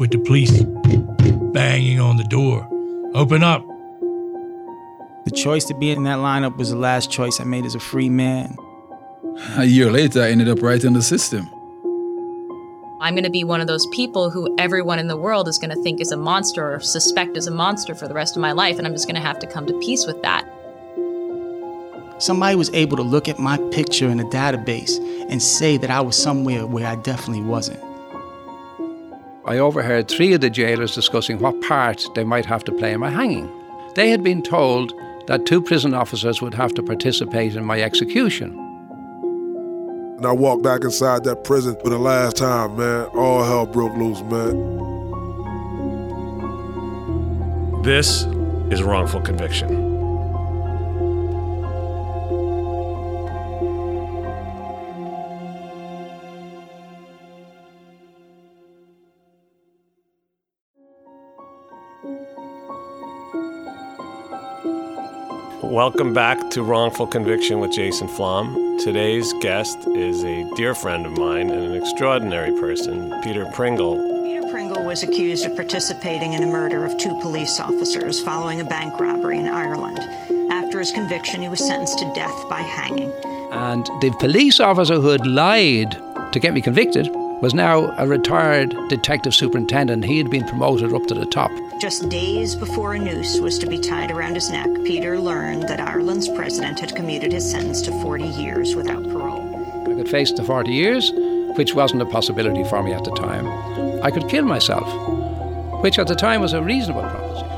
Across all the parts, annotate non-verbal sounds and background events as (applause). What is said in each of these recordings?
with the police banging on the door. Open up. The choice to be in that lineup was the last choice I made as a free man. A year later, I ended up right in the system. I'm going to be one of those people who everyone in the world is going to think is a monster or suspect is a monster for the rest of my life, and I'm just going to have to come to peace with that. Somebody was able to look at my picture in a database and say that I was somewhere where I definitely wasn't. I overheard three of the jailers discussing what part they might have to play in my hanging. They had been told that two prison officers would have to participate in my execution. And I walked back inside that prison for the last time, man. All hell broke loose, man. This is wrongful conviction. Welcome back to Wrongful Conviction with Jason Flom. Today's guest is a dear friend of mine and an extraordinary person, Peter Pringle. Peter Pringle was accused of participating in the murder of two police officers following a bank robbery in Ireland. After his conviction, he was sentenced to death by hanging. And the police officer who had lied to get me convicted was now a retired detective superintendent. He had been promoted up to the top. Just days before a noose was to be tied around his neck, Peter learned that Ireland's president had commuted his sentence to 40 years without parole. I could face the 40 years, which wasn't a possibility for me at the time. I could kill myself, which at the time was a reasonable proposition.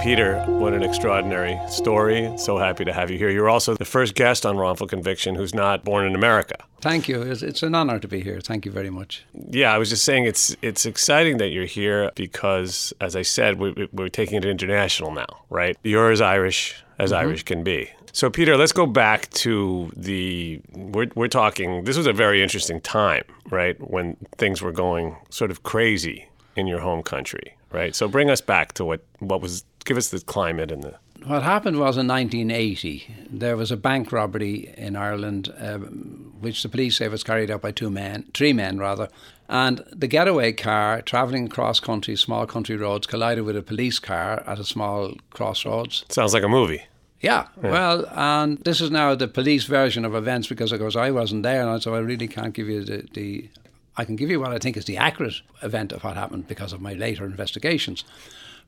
Peter, what an extraordinary story. So happy to have you here. You're also the first guest on Wrongful Conviction who's not born in America. Thank you. It's, it's an honor to be here. Thank you very much. Yeah, I was just saying it's it's exciting that you're here because, as I said, we, we're taking it international now, right? You're as Irish as Mm-hmm. Irish can be. So, Peter, let's go back to the. We're, we're talking. This was a very interesting time, right? When things were going sort of crazy in your home country, right? So, bring us back to what what was. Give us the climate and the. What happened was in 1980, there was a bank robbery in Ireland, um, which the police say was carried out by two men, three men rather. And the getaway car travelling across country, small country roads, collided with a police car at a small crossroads. Sounds like a movie. Yeah, well, and this is now the police version of events because, of course, I wasn't there, and so I really can't give you the, the. I can give you what I think is the accurate event of what happened because of my later investigations.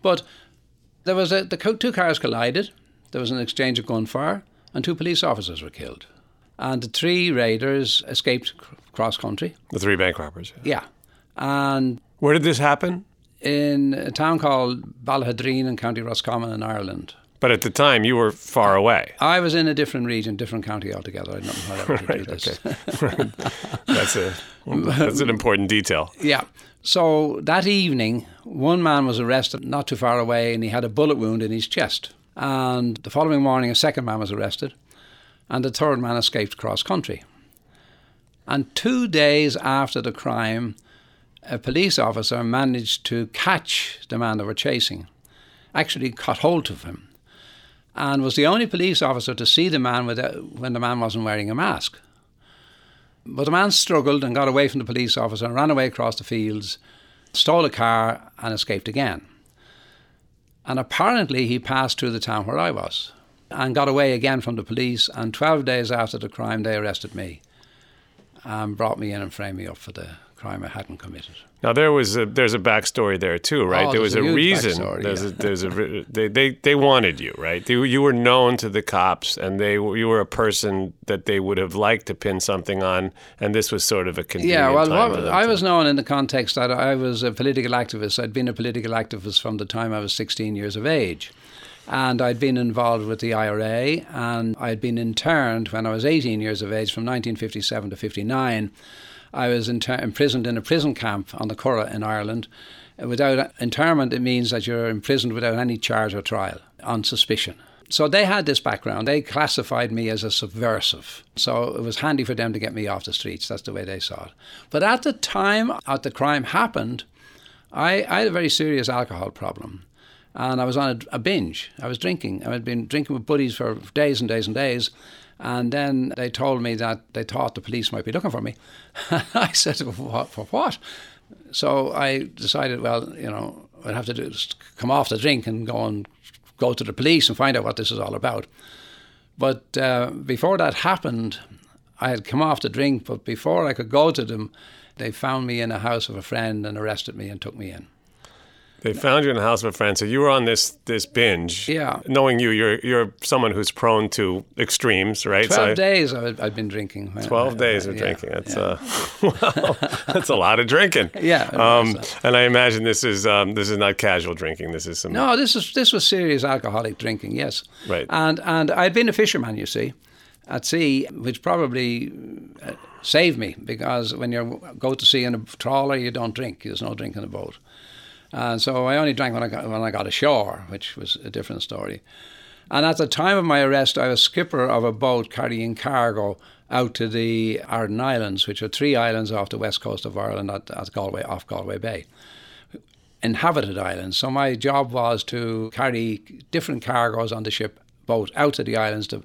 But there was a, the co- two cars collided. There was an exchange of gunfire, and two police officers were killed. And the three raiders escaped cr- cross country. The three bank robbers. Yeah, and Where did this happen? in a town called Ballaghaderreen in County Roscommon in Ireland. But at the time, you were far away. I was in a different region, different county altogether. I don't know whatever to (laughs) do this. (laughs) That's a that's an (laughs) important detail. Yeah. So that evening, one man was arrested not too far away and he had a bullet wound in his chest. And the following morning, a second man was arrested and the third man escaped cross country. And two days after the crime, a police officer managed to catch the man they were chasing, actually caught hold of him, and was the only police officer to see the man without, when the man wasn't wearing a mask. But the man struggled and got away from the police officer and ran away across the fields, stole a car, and escaped again. And apparently, he passed through the town where I was and got away again from the police. And 12 days after the crime, they arrested me and brought me in and framed me up for the crime I hadn't committed. Now there was a there's a backstory there too, right? Oh, there was a, a reason. there's yeah. a, there's a they, they they wanted you, right? They, you were known to the cops, and they you were a person that they would have liked to pin something on, and this was sort of a convenient Yeah, well, what, I was known in the context that I was a political activist. I'd been a political activist from the time I was 16 years of age. And I'd been involved with the IRA, and I'd been interned when I was 18 years of age from 1957 to 59. I was inter- imprisoned in a prison camp on the Curragh in Ireland. Without internment, it means that you're imprisoned without any charge or trial on suspicion. So they had this background. They classified me as a subversive. So it was handy for them to get me off the streets. That's the way they saw it. But at the time that the crime happened, I, I had a very serious alcohol problem. And I was on a, a binge. I was drinking. I had been drinking with buddies for days and days and days. And then they told me that they thought the police might be looking for me. (laughs) I said, "For what? For what?" So I decided, well, you know, I'd have to do come off the drink and go and go to the police and find out what this is all about. But uh, before that happened, I had come off the drink, but before I could go to them, they found me in a house of a friend and arrested me and took me in. They found you in the house of a friend. So you were on this this binge. Yeah. Knowing you, you're you're someone who's prone to extremes, right? Twelve so, days I- I've been drinking. Twelve days of Yeah, drinking. That's yeah. uh, (laughs) well, that's a lot of drinking. (laughs) Yeah, Um, was, and I imagine this is um, this is not casual drinking. This is some. No, this is this was serious alcoholic drinking. Yes, Right. And and I'd been a fisherman, you see, at sea, which probably uh, saved me because when you go to sea in a trawler, you don't drink. There's no drink in the boat, and so I only drank when I got when I got ashore, which was a different story. And at the time of my arrest, I was skipper of a boat carrying cargo out to the Aran Islands, which are three islands off the west coast of Ireland at, at Galway, off Galway Bay inhabited islands. So my job was to carry different cargoes on the ship boat out to the islands to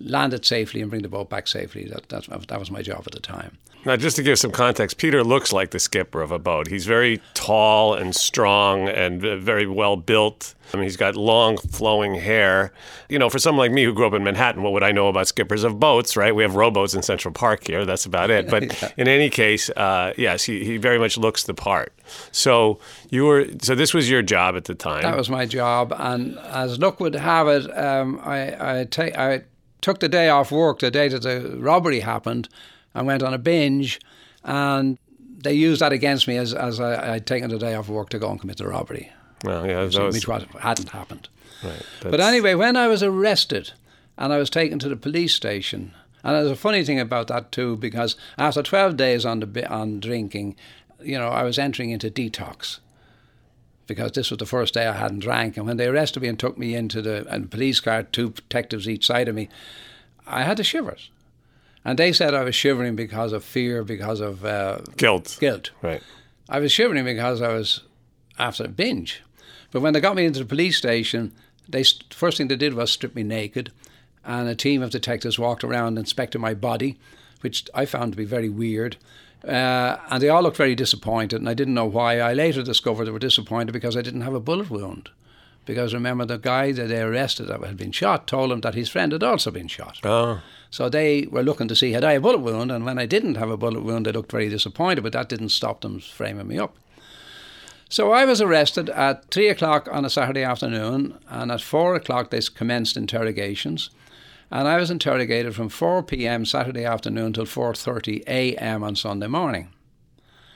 land it safely and bring the boat back safely. That that's, that was my job at the time. Now, just to give some context, Peter looks like the skipper of a boat. He's very tall and strong and very well built. I mean, he's got long, flowing hair. You know, for someone like me who grew up in Manhattan, what would I know about skippers of boats, right? We have rowboats in Central Park here. That's about it. But (laughs) in any case, uh, yes, he, he very much looks the part. So you were, so this was your job at the time. That was my job, and as luck would have it, um, I I, ta- I took the day off work the day that the robbery happened, and went on a binge, and they used that against me as as I, I'd taken the day off work to go and commit the robbery, well, yeah, which was, hadn't happened. right, But anyway, when I was arrested and I was taken to the police station, and there's a funny thing about that too, because after 12 days on the on drinking, you know, I was entering into detox because this was the first day I hadn't drank. And when they arrested me and took me into the and police car, two detectives each side of me, I had the shivers. And they said I was shivering because of fear, because of uh, guilt. guilt. Right. I was shivering because I was after a binge. But when they got me into the police station, they first thing they did was strip me naked, and a team of detectives walked around and inspected my body, which I found to be very weird. Uh, and they all looked very disappointed, and I didn't know why. I later discovered they were disappointed because I didn't have a bullet wound. Because remember, the guy that they arrested that had been shot told them that his friend had also been shot. Oh, So they were looking to see had I a bullet wound, and when I didn't have a bullet wound, they looked very disappointed. But that didn't stop them framing me up. So I was arrested at three o'clock on a Saturday afternoon, and at four o'clock they commenced interrogations, and I was interrogated from four p.m. Saturday afternoon till four thirty a.m. on Sunday morning.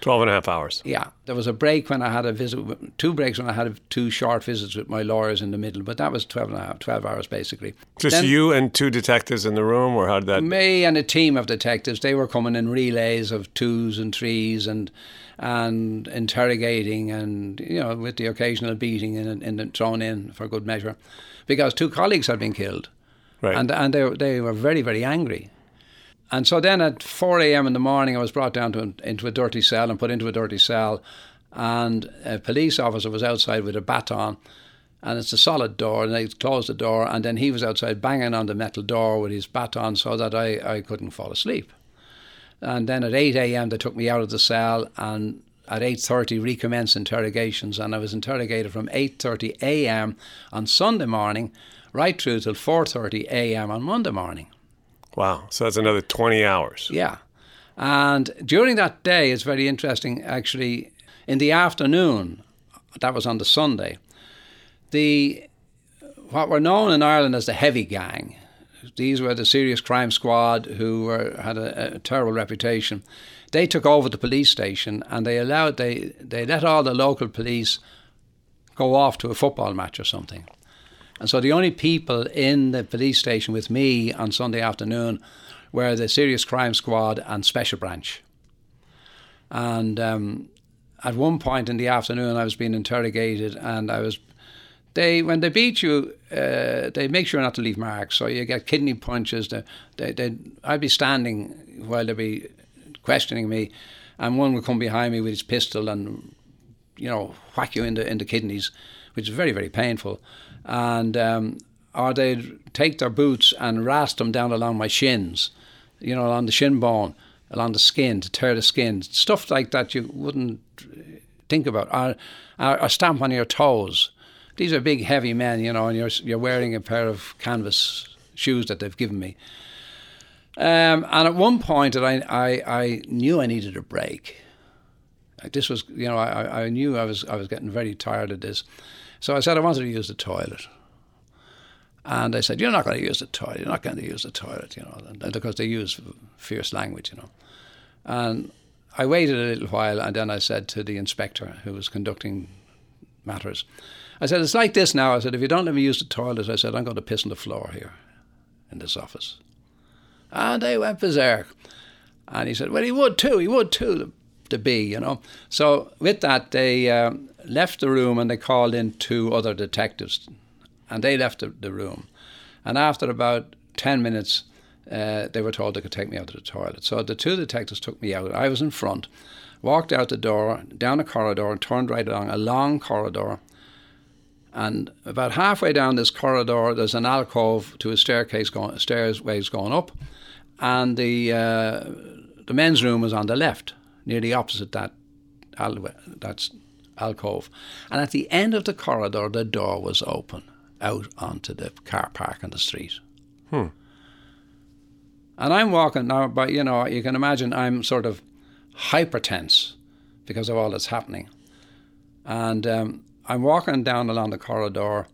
12 and a half hours. Yeah, there was a break when I had a visit, two breaks when I had two short visits with my lawyers in the middle, but that was 12 and a half, 12 hours basically. Just Then- you and two detectives in the room, or how did that? me and a team of detectives they were coming in relays of twos and threes and and interrogating and you know with the occasional beating and, and thrown in for good measure because two colleagues had been killed Right. and and they, they were very very angry and so then at 4 a.m. in the morning I was brought down to into a dirty cell and put into a dirty cell and a police officer was outside with a baton and it's a solid door, and they closed the door, and then he was outside banging on the metal door with his baton so that I, I couldn't fall asleep. And then at 8 a.m. they took me out of the cell, and at 8.30 recommenced interrogations, and I was interrogated from 8.30 a.m. on Sunday morning right through till 4.30 a.m. on Monday morning. wow. So that's another 20 hours. Yeah. And during that day, it's very interesting actually, in the afternoon, that was on the Sunday, the what were known in Ireland as the heavy gang. These were the serious crime squad who were, had a, a terrible reputation. They took over the police station and they allowed they they let all the local police go off to a football match or something. And so the only people in the police station with me on Sunday afternoon were the Serious Crime Squad and Special Branch. And um, at one point in the afternoon, I was being interrogated, and I was. They when they beat you, uh, they make sure not to leave marks. So you get kidney punches. They, they, they, I'd be standing while they'd be questioning me, and one would come behind me with his pistol and you know, whack you in the in the kidneys, which is very very painful, and um, or they'd take their boots and rasp them down along my shins, you know, along the shin bone, along the skin to tear the skin, stuff like that you wouldn't think about, or, or, or stamp on your toes. These are big, heavy men, you know, and you're you're wearing a pair of canvas shoes that they've given me. Um, and at one point, that I, I I knew I needed a break. This was, you know, I, I knew I was I was getting very tired of this, so I said I wanted to use the toilet. And they said, "You're not going to use the toilet. You're not going to use the toilet," you know, and- because they use fierce language, you know. And I waited a little while, and then I said to the inspector who was conducting matters, I said, "It's like this now." I said, "If you don't let me use the toilet, I said I'm going to piss on the floor here, in this office." And they went berserk. And he said, "Well, he would too. He would too." The, the bee, you know. So with that, they um, left the room and they called in two other detectives, and they left the, the room. And after about ten minutes, uh, they were told they could take me out to the toilet. So the two detectives took me out. I was in front, walked out the door, down a corridor, and turned right along a long corridor. And about halfway down this corridor, there's an alcove to a staircase going, stairways going up, and the uh, the men's room was on the left, nearly opposite that al- that's alcove. And at the end of the corridor, the door was open out onto the car park on the street. Hmm. And I'm walking now, but you know, you can imagine I'm sort of hypertense because of all that's happening. And um, I'm walking down along the corridor,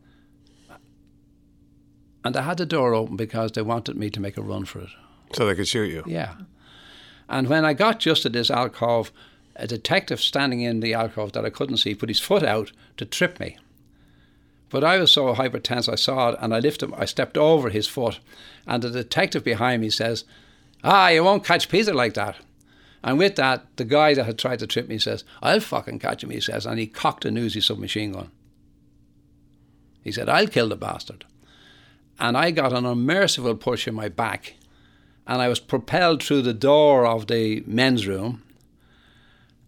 and I had the door open because they wanted me to make a run for it. So they could shoot you. Yeah. And when I got just to this alcove, a detective standing in the alcove that I couldn't see put his foot out to trip me. But I was so hypertense, I saw it and I lifted, I stepped over his foot, and the detective behind me says, "Ah, you won't catch Peter like that." And with that, the guy that had tried to trip me says, "I'll fucking catch him," he says, and he cocked a Uzi submachine gun. He said, "I'll kill the bastard." And I got an unmerciful push in my back, and I was propelled through the door of the men's room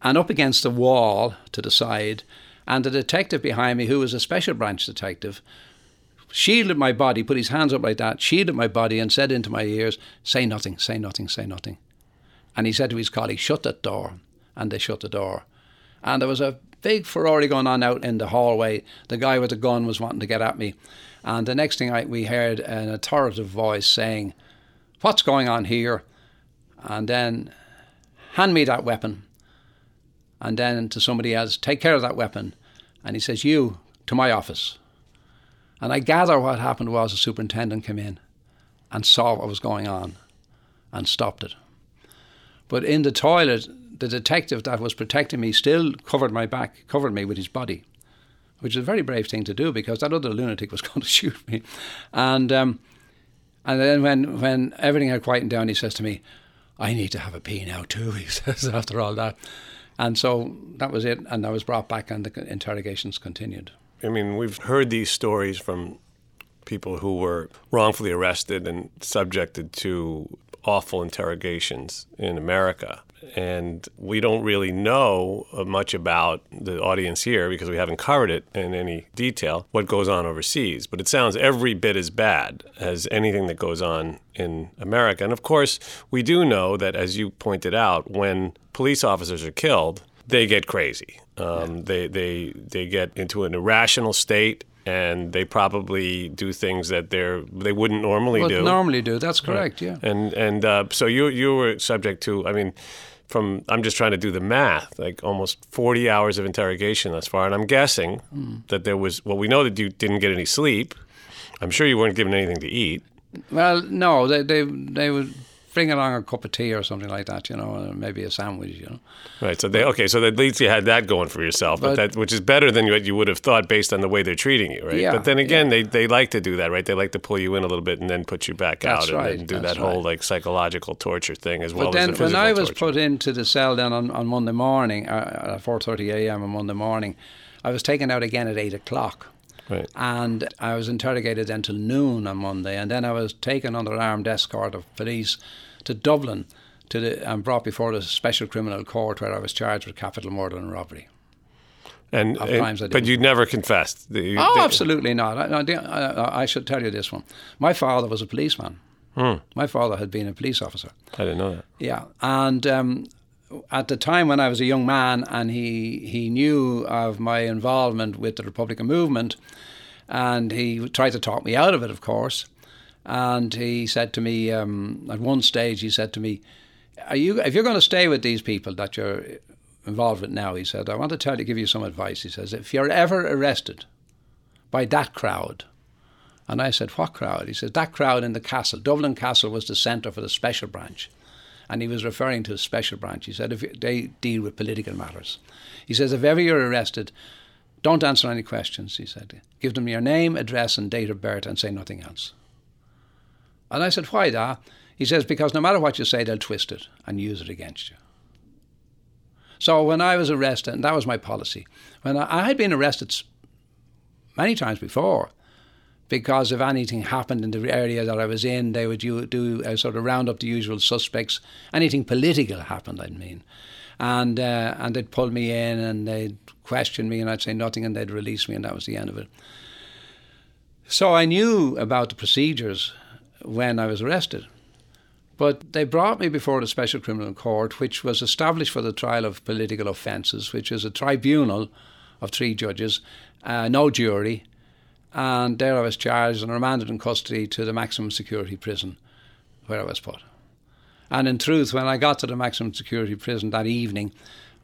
and up against the wall to the side. And the detective behind me, who was a special branch detective, shielded my body, put his hands up like that, shielded my body, and said into my ears, Say nothing, say nothing, say nothing. And he said to his colleague, Shut that door. And they shut the door. And there was a big furore going on out in the hallway. The guy with the gun was wanting to get at me. And the next thing I, we heard an authoritative voice saying, What's going on here? And then, hand me that weapon. And then to somebody else, take care of that weapon. And he says, You, to my office. And I gather what happened was the superintendent came in and saw what was going on and stopped it. But in the toilet, the detective that was protecting me still covered my back, covered me with his body, which is a very brave thing to do because that other lunatic was (laughs) going to shoot me. And um, and then when when everything had quietened down, he says to me, "I need to have a pee now too." (laughs) He says after all that, and so that was it. And I was brought back, and the interrogations continued. I mean, we've heard these stories from people who were wrongfully arrested and subjected to awful interrogations in America. And we don't really know uh, much about the audience here because we haven't covered it in any detail what goes on overseas. But it sounds every bit as bad as anything that goes on in America. And of course, we do know that, as you pointed out, when police officers are killed, they get crazy. Um, they, they, they get into an irrational state and they probably do things that they're they wouldn't normally do. normally do. That's correct. Yeah. And and uh, so you you were subject to. I mean, from I'm just trying to do the math. Like almost 40 hours of interrogation thus far, and I'm guessing that there was. Well, we know that you didn't get any sleep. I'm sure you weren't given anything to eat. Well, no, they they they would bring along a cup of tea or something like that, you know, and maybe a sandwich, you know. Right. So they okay. So at least you had that going for yourself, but, But- that which is better than what you would have thought based on the way they're treating you, right? Yeah, but then again, they they like to do that, right? They like to pull you in a little bit and then put you back That's out and, right, and do that whole right. like psychological torture thing as well But as then the when I was torture. put into the cell then on, on Monday morning, uh, at 4.30 a.m. on Monday morning, I was taken out again at 8 o'clock. Right. And I was interrogated until noon on Monday, and then I was taken under armed escort of police to Dublin to the, and brought before the Special Criminal Court where I was charged with capital murder and robbery. and, and- but you never confessed. you- Oh, absolutely not. I, I, I- I should tell you this one. My father was a policeman. My father had been a police officer. I didn't know that. Yeah, and um, at the time when I was a young man, and he he knew of my involvement with the Republican movement, and he tried to talk me out of it, of course. And he said to me um, at one stage, he said to me, "Are you if you're going to stay with these people that you're involved with now?" He said, "I want to tell you, give you some advice." He says, "If you're ever arrested by that crowd." And I said, What crowd? He said, That crowd in the castle. Dublin Castle was the centre for the special branch. And he was referring to a special branch. He said, if They deal with political matters. He says, If ever you're arrested, don't answer any questions, he said. Give them your name, address, and date of birth, and say nothing else. And I said, Why that? He says, Because no matter what you say, they'll twist it and use it against you. So when I was arrested, and that was my policy, when I, I had been arrested many times before, because if anything happened in the area that I was in, they would do, sort of round up the usual suspects. Anything political happened, I mean. And, uh, and they'd pull me in and they'd question me and I'd say nothing and they'd release me and that was the end of it. So I knew about the procedures when I was arrested. But they brought me before the Special Criminal Court, which was established for the trial of political offences, which is a tribunal of three judges, uh, no jury, and there I was charged and remanded in custody to the maximum security prison where I was put. And in truth, when I got to the maximum security prison that evening,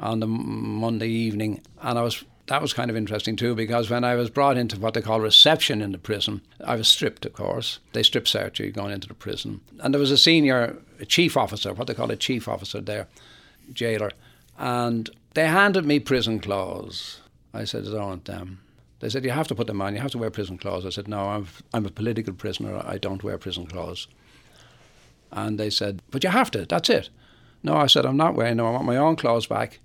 on the Monday evening, and I was that was kind of interesting too because when I was brought into what they call reception in the prison, I was stripped, of course. They strip search you going into the prison, and there was a senior a chief officer, what they call a chief officer there, jailer, and they handed me prison clothes. I said, I don't want them. They said, You have to put them on, you have to wear prison clothes. I said, No, I'm, I'm a political prisoner, I don't wear prison clothes. And they said, But you have to, that's it. No, I said, I'm not wearing them, I want my own clothes back.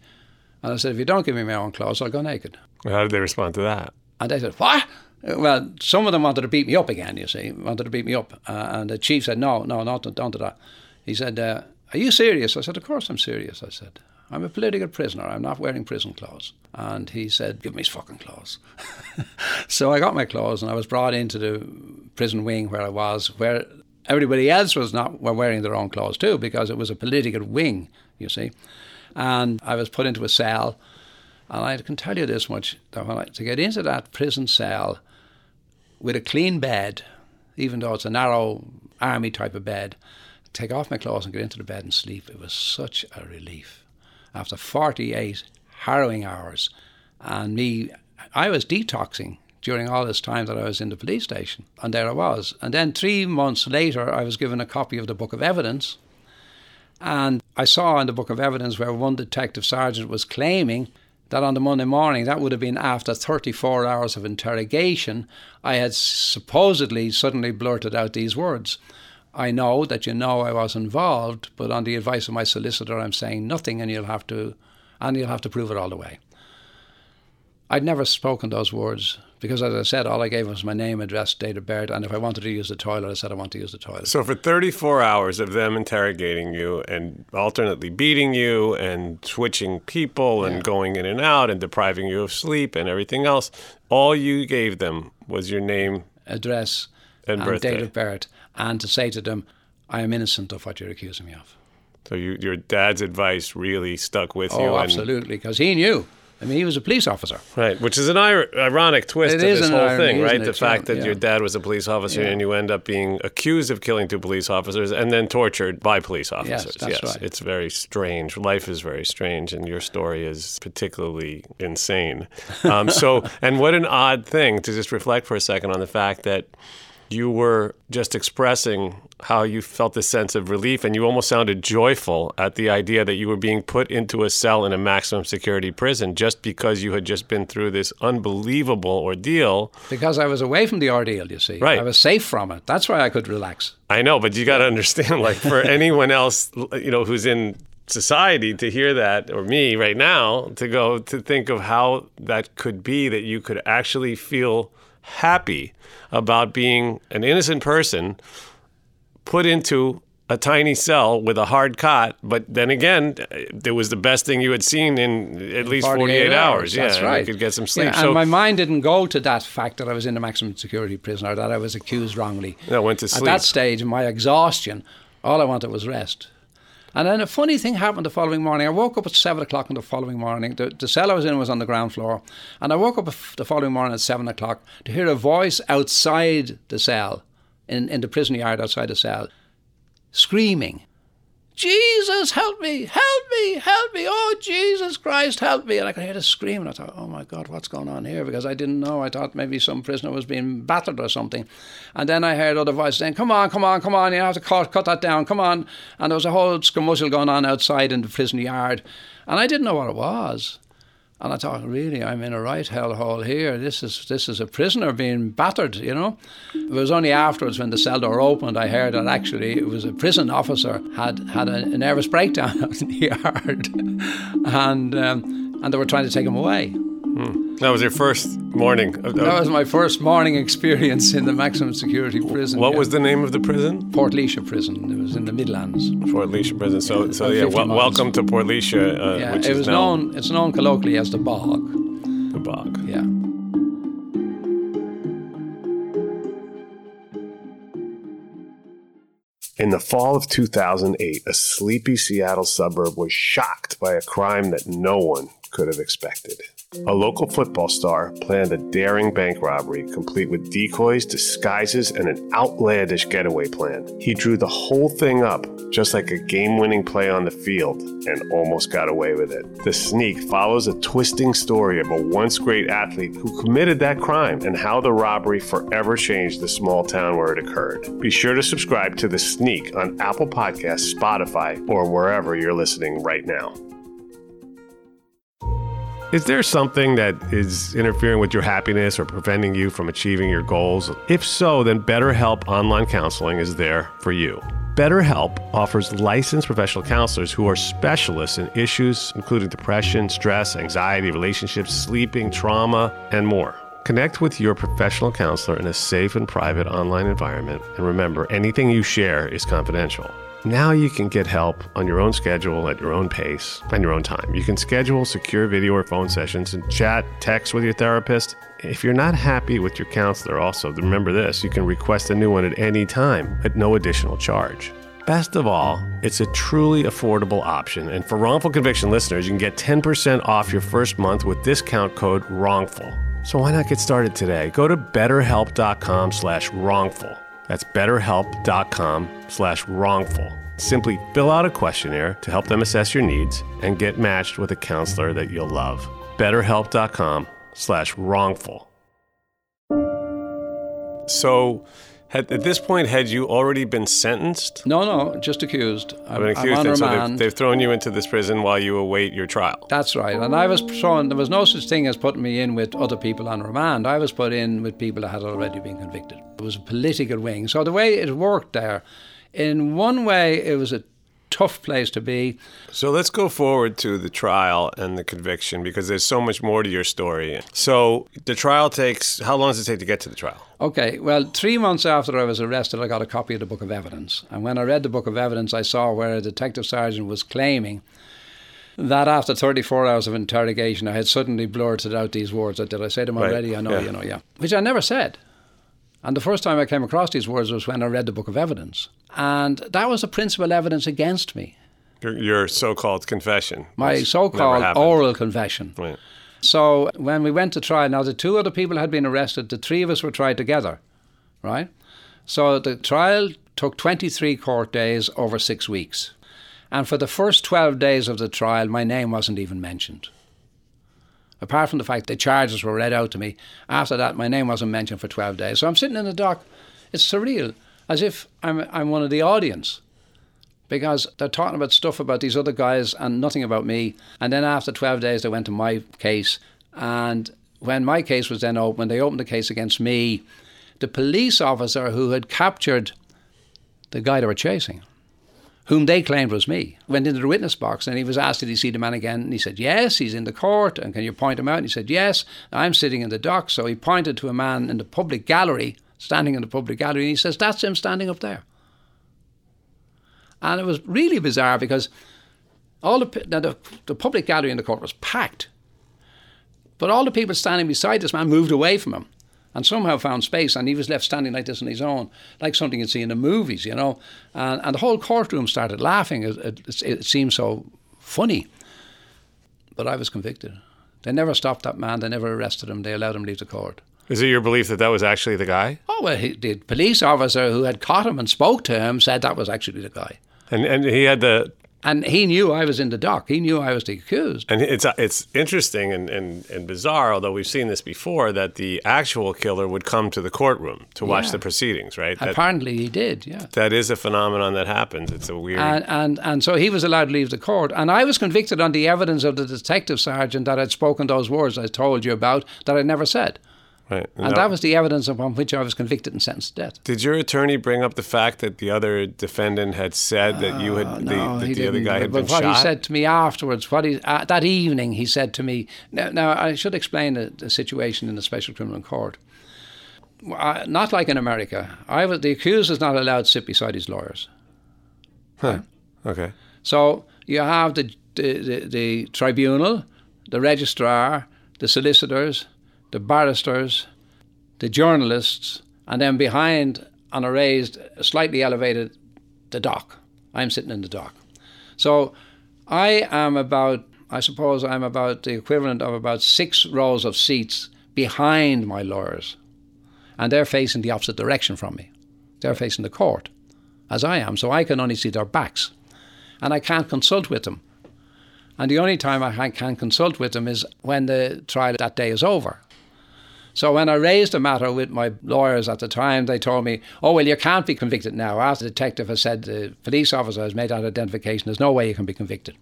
And I said, If you don't give me my own clothes, I'll go naked. How did they respond to that? And they said, What? Well, some of them wanted to beat me up again, you see, wanted to beat me up. Uh, and the chief said, No, no, not, don't do that. He said, uh, Are you serious? I said, Of course I'm serious. I said, I'm a political prisoner. I'm not wearing prison clothes. And he said, Give me his fucking clothes. (laughs) so I got my clothes and I was brought into the prison wing where I was, where everybody else was not were wearing their own clothes too, because it was a political wing, you see. And I was put into a cell. And I can tell you this much that I, to get into that prison cell with a clean bed, even though it's a narrow army type of bed, take off my clothes and get into the bed and sleep, it was such a relief after 48 harrowing hours. And me, I was detoxing during all this time that I was in the police station. And there I was. And then three months later, I was given a copy of the Book of Evidence. And I saw in the Book of Evidence where one detective sergeant was claiming that on the Monday morning, that would have been after 34 hours of interrogation, I had supposedly suddenly blurted out these words. I know that you know I was involved, but on the advice of my solicitor, I'm saying nothing, and you'll have to, and you'll have to prove it all the way. I'd never spoken those words because, as I said, all I gave was my name, address, date of birth, and if I wanted to use the toilet, I said I want to use the toilet. So for 34 hours of them interrogating you and alternately beating you and switching people and Yeah. going in and out and depriving you of sleep and everything else, all you gave them was your name. address And and, birthday. date of birth, and to say to them, I am innocent of what you're accusing me of. So you, your dad's advice really stuck with you. Oh, absolutely, because he knew. I mean, he was a police officer. Right, which is an ir- ironic twist It to is this whole irony, thing, right? isn't The it? fact Yeah, that your dad was a police officer Yeah. and you end up being accused of killing two police officers and then tortured by police officers. Yes, that's right. It's very strange. Life is very strange, and your story is particularly insane. Um, so, and what an odd thing to just reflect for a second on the fact that you were just expressing how you felt this sense of relief and you almost sounded joyful at the idea that you were being put into a cell in a maximum security prison just because you had just been through this unbelievable ordeal. Because I was away from the ordeal, you see. Right. I was safe from it. That's why I could relax. I know, but you got to understand like for (laughs) anyone else, you know, who's in society to hear that or me right now to go to think of how that could be that you could actually feel happy about being an innocent person put into a tiny cell with a hard cot, but then again, it was the best thing you had seen in at least 48, hours. That's yeah, right. you could get some sleep. Yeah, so and my mind didn't go to that fact that I was in a maximum security prison or that I was accused wrongly. I went to sleep. At that stage, my exhaustion, all I wanted was rest. And then a funny thing happened the following morning. I woke up at seven o'clock on the following morning. The, the cell I was in was on the ground floor. And I woke up the following morning at seven o'clock to hear a voice outside the cell, in, in the prison yard outside the cell, screaming, Jesus, help me, help me, help me. Oh, Jesus Christ, help me. And I could hear the scream. And I thought, oh my God, what's going on here? Because I didn't know. I thought maybe some prisoner was being battered or something. And then I heard other voices saying, come on, come on, come on. You have to cut, cut that down. Come on. And there was a whole scramble going on outside in the prison yard. And I didn't know what it was. And I thought, really, I'm in a right hellhole here. This is this is a prisoner being battered, you know. It was only afterwards when the cell door opened, I heard that actually it was a prison officer had had a, nervous breakdown (laughs) in the yard, (laughs) and um, and they were trying to take him away. Hmm. that was your first morning. of- That was my first morning experience in the maximum security prison. what yeah. was the name of the prison? Portlaoise prison? It was in the Midlands. Portlaoise Prison. So, so yeah, 50 wel- miles. welcome to Portlaoise, uh, Yeah, which it is was now known. It's known colloquially as the bog. the bog. Yeah. In the fall of 2008, a sleepy Seattle suburb was shocked by a crime that no one could have expected. A local football star planned a daring bank robbery complete with decoys, disguises, and an outlandish getaway plan. He drew the whole thing up just like a game winning play on the field and almost got away with it. The Sneak follows a twisting story of a once great athlete who committed that crime and how the robbery forever changed the small town where it occurred. Be sure to subscribe to The Sneak on Apple Podcasts, Spotify, or wherever you're listening right now. Is there something that is interfering with your happiness or preventing you from achieving your goals? If so, then BetterHelp Online Counseling is there for you. BetterHelp offers licensed professional counselors who are specialists in issues including depression, stress, anxiety, relationships, sleeping, trauma, and more. Connect with your professional counselor in a safe and private online environment. And remember, anything you share is confidential. Now you can get help on your own schedule, at your own pace, and your own time. You can schedule secure video or phone sessions and chat, text with your therapist. If you're not happy with your counselor, also remember this you can request a new one at any time at no additional charge. Best of all, it's a truly affordable option. And for wrongful conviction listeners, you can get 10% off your first month with discount code WRONGFUL. So why not get started today? Go to betterhelp.com slash wrongful. That's betterhelp.com slash wrongful. Simply fill out a questionnaire to help them assess your needs and get matched with a counselor that you'll love. betterhelp.com slash wrongful. So had, at this point, had you already been sentenced? No, no, just accused. I'm, Been I'm accused, on and so remand. they've, they've thrown you into this prison while you await your trial. That's right. And I was thrown, there was no such thing as putting me in with other people on remand. I was put in with people that had already been convicted. It was a political wing. So the way it worked there, in one way, it was a tough place to be. So let's go forward to the trial and the conviction because there's so much more to your story. So the trial takes, how long does it take to get to the trial? Okay, well, three months after I was arrested, I got a copy of the Book of Evidence. And when I read the Book of Evidence, I saw where a detective sergeant was claiming that after 34 hours of interrogation, I had suddenly blurted out these words. Did I say them Right, already? I know, yeah. you know, yeah. Which I never said. And the first time I came across these words was when I read the Book of Evidence. And that was the principal evidence against me. Your, your so-called confession. My so called oral confession. Right. So when we went to trial, now the two other people had been arrested, the three of us were tried together, right? So the trial took 23 court days over six weeks. And for the first 12 days of the trial, my name wasn't even mentioned. Apart from the fact the charges were read out to me, after that, my name wasn't mentioned for 12 days. So I'm sitting in the dock. It's surreal, as if I'm, I'm one of the audience because they're talking about stuff about these other guys and nothing about me. And then after 12 days, they went to my case. And when my case was then opened, they opened the case against me. The police officer who had captured the guy they were chasing, whom they claimed was me, went into the witness box and he was asked, Did he see the man again? And he said, Yes, he's in the court. And can you point him out? And he said, Yes, I'm sitting in the dock. So he pointed to a man in the public gallery, standing in the public gallery, and he says, That's him standing up there. And it was really bizarre because all the, now the, the public gallery in the court was packed. But all the people standing beside this man moved away from him and somehow found space, and he was left standing like this on his own, like something you'd see in the movies, you know. And, and the whole courtroom started laughing. It, it, it seemed so funny. But I was convicted. They never stopped that man, they never arrested him, they allowed him to leave the court. Is it your belief that that was actually the guy? Oh, well, he, the police officer who had caught him and spoke to him said that was actually the guy. And and he had the And he knew I was in the dock. He knew I was the accused. and it's uh, it's interesting and, and, and bizarre, although we've seen this before, that the actual killer would come to the courtroom to watch Yeah. the proceedings, right? That, Apparently, he did, yeah. that is a phenomenon that happens. It's a weird. And, and and so he was allowed to leave the court. And I was convicted on the evidence of the detective sergeant that had spoken those words I told you about that I never said. Right. And Now, that was the evidence upon which I was convicted and sentenced to death. Did your attorney bring up the fact that the other defendant had said that you had the, Uh, No, that he the other guy had but been what shot? he said to me afterwards, what he uh, that evening, he said to me. Now, now I should explain the, the situation in the special criminal court. Uh, not like in America, I was the accused is not allowed to sit beside his lawyers. Huh? okay. So you have the the, the, the tribunal, the registrar, the solicitors, the barristers, the journalists, and then behind on a raised, slightly elevated, the dock. I'm sitting in the dock. So I am about, I suppose I'm about the equivalent of about six rows of seats behind my lawyers. And they're facing the opposite direction from me. They're facing the court, as I am, so I can only see their backs. And I can't consult with them. And the only time I can consult with them is when the trial that day is over. So when I raised the matter with my lawyers at the time, they told me, "Oh well, you can't be convicted now. After the detective has said the police officer has made that identification, there's no way you can be convicted."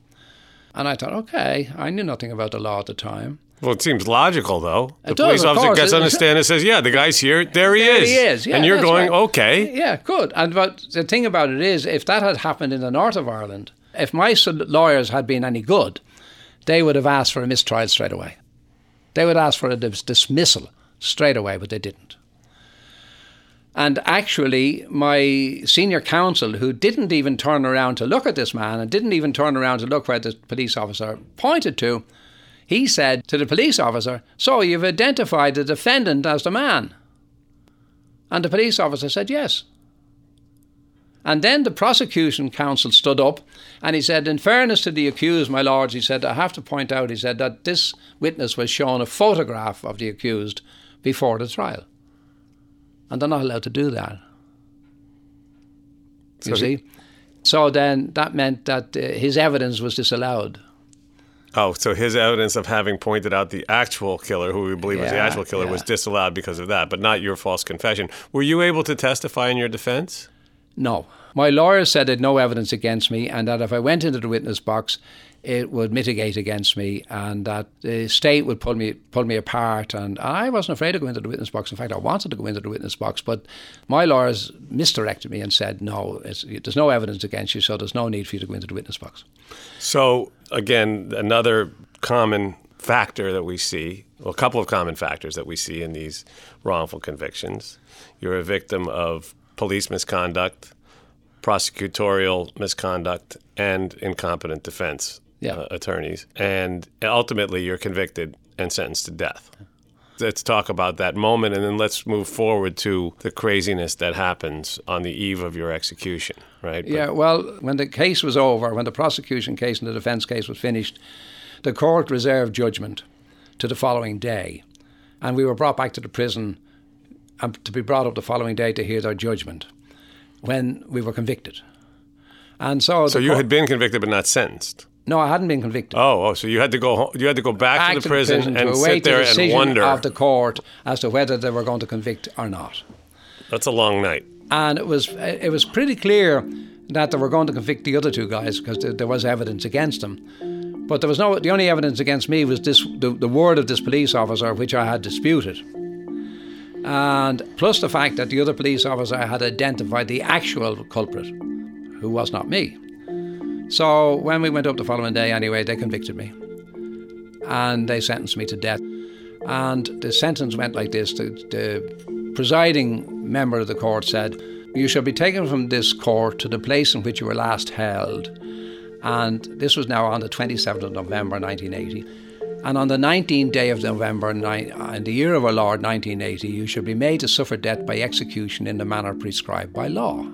And I thought, okay, I knew nothing about the law at the time. Well, it seems logical, though. The does, police of officer course. gets on the stand and says, "Yeah, the guy's here. There he There is. he is, yeah, and you're going, right. "Okay." Yeah, good. And but the thing about it is, if that had happened in the north of Ireland, if my lawyers had been any good, they would have asked for a mistrial straight away. They would ask for a dis- dismissal straight away, but they didn't. And actually, my senior counsel, who didn't even turn around to look at this man and didn't even turn around to look where the police officer pointed to, he said to the police officer, So you've identified the defendant as the man? And the police officer said, Yes. And then the prosecution counsel stood up and he said, In fairness to the accused, my lords, he said, I have to point out, he said, that this witness was shown a photograph of the accused before the trial. And they're not allowed to do that. You So see? So then that meant that uh, his evidence was disallowed. Oh, so his evidence of having pointed out the actual killer, who we believe was the actual killer, was disallowed because of that, but not your false confession. Were you able to testify in your defense? No. My lawyer said had no evidence against me and that if I went into the witness box, it would mitigate against me and that the state would pull me pull me apart. And I wasn't afraid to go into the witness box. In fact, I wanted to go into the witness box, but my lawyers misdirected me and said, no, there's no evidence against you, so there's no need for you to go into the witness box. So, again, another common factor that we see, well, a couple of common factors that we see in these wrongful convictions. You're a victim of police misconduct, prosecutorial misconduct, and incompetent defense Yeah. uh, attorneys. And ultimately, you're convicted and sentenced to death. Let's talk about that moment and then let's move forward to the craziness that happens on the eve of your execution, right? But- Yeah, well, when the case was over, when the prosecution case and the defence case was finished, the court reserved judgment to the following day. And we were brought back to the prison and to be brought up the following day to hear their judgment when we were convicted. And so, so you court- had been convicted but not sentenced. No, I hadn't been convicted. Oh, oh, so you had to go home, you had to go back, Back to the prison, and to await sit there the and wonder. of the court as to whether they were going to convict or not. That's a long night. and it was it was pretty clear that they were going to convict the other two guys because there, there was evidence against them. But there was no the only evidence against me was this the, the word of this police officer which I had disputed. And plus the fact that the other police officer had identified the actual culprit, who was not me. So when we went up the following day anyway, they convicted me. And they sentenced me to death. And the sentence went like this the, the presiding member of the court said, You shall be taken from this court to the place in which you were last held. And this was now on the 27th of November 1980. And on the 19th day of November, uh, in the year of our Lord 1980, you shall be made to suffer death by execution in the manner prescribed by law.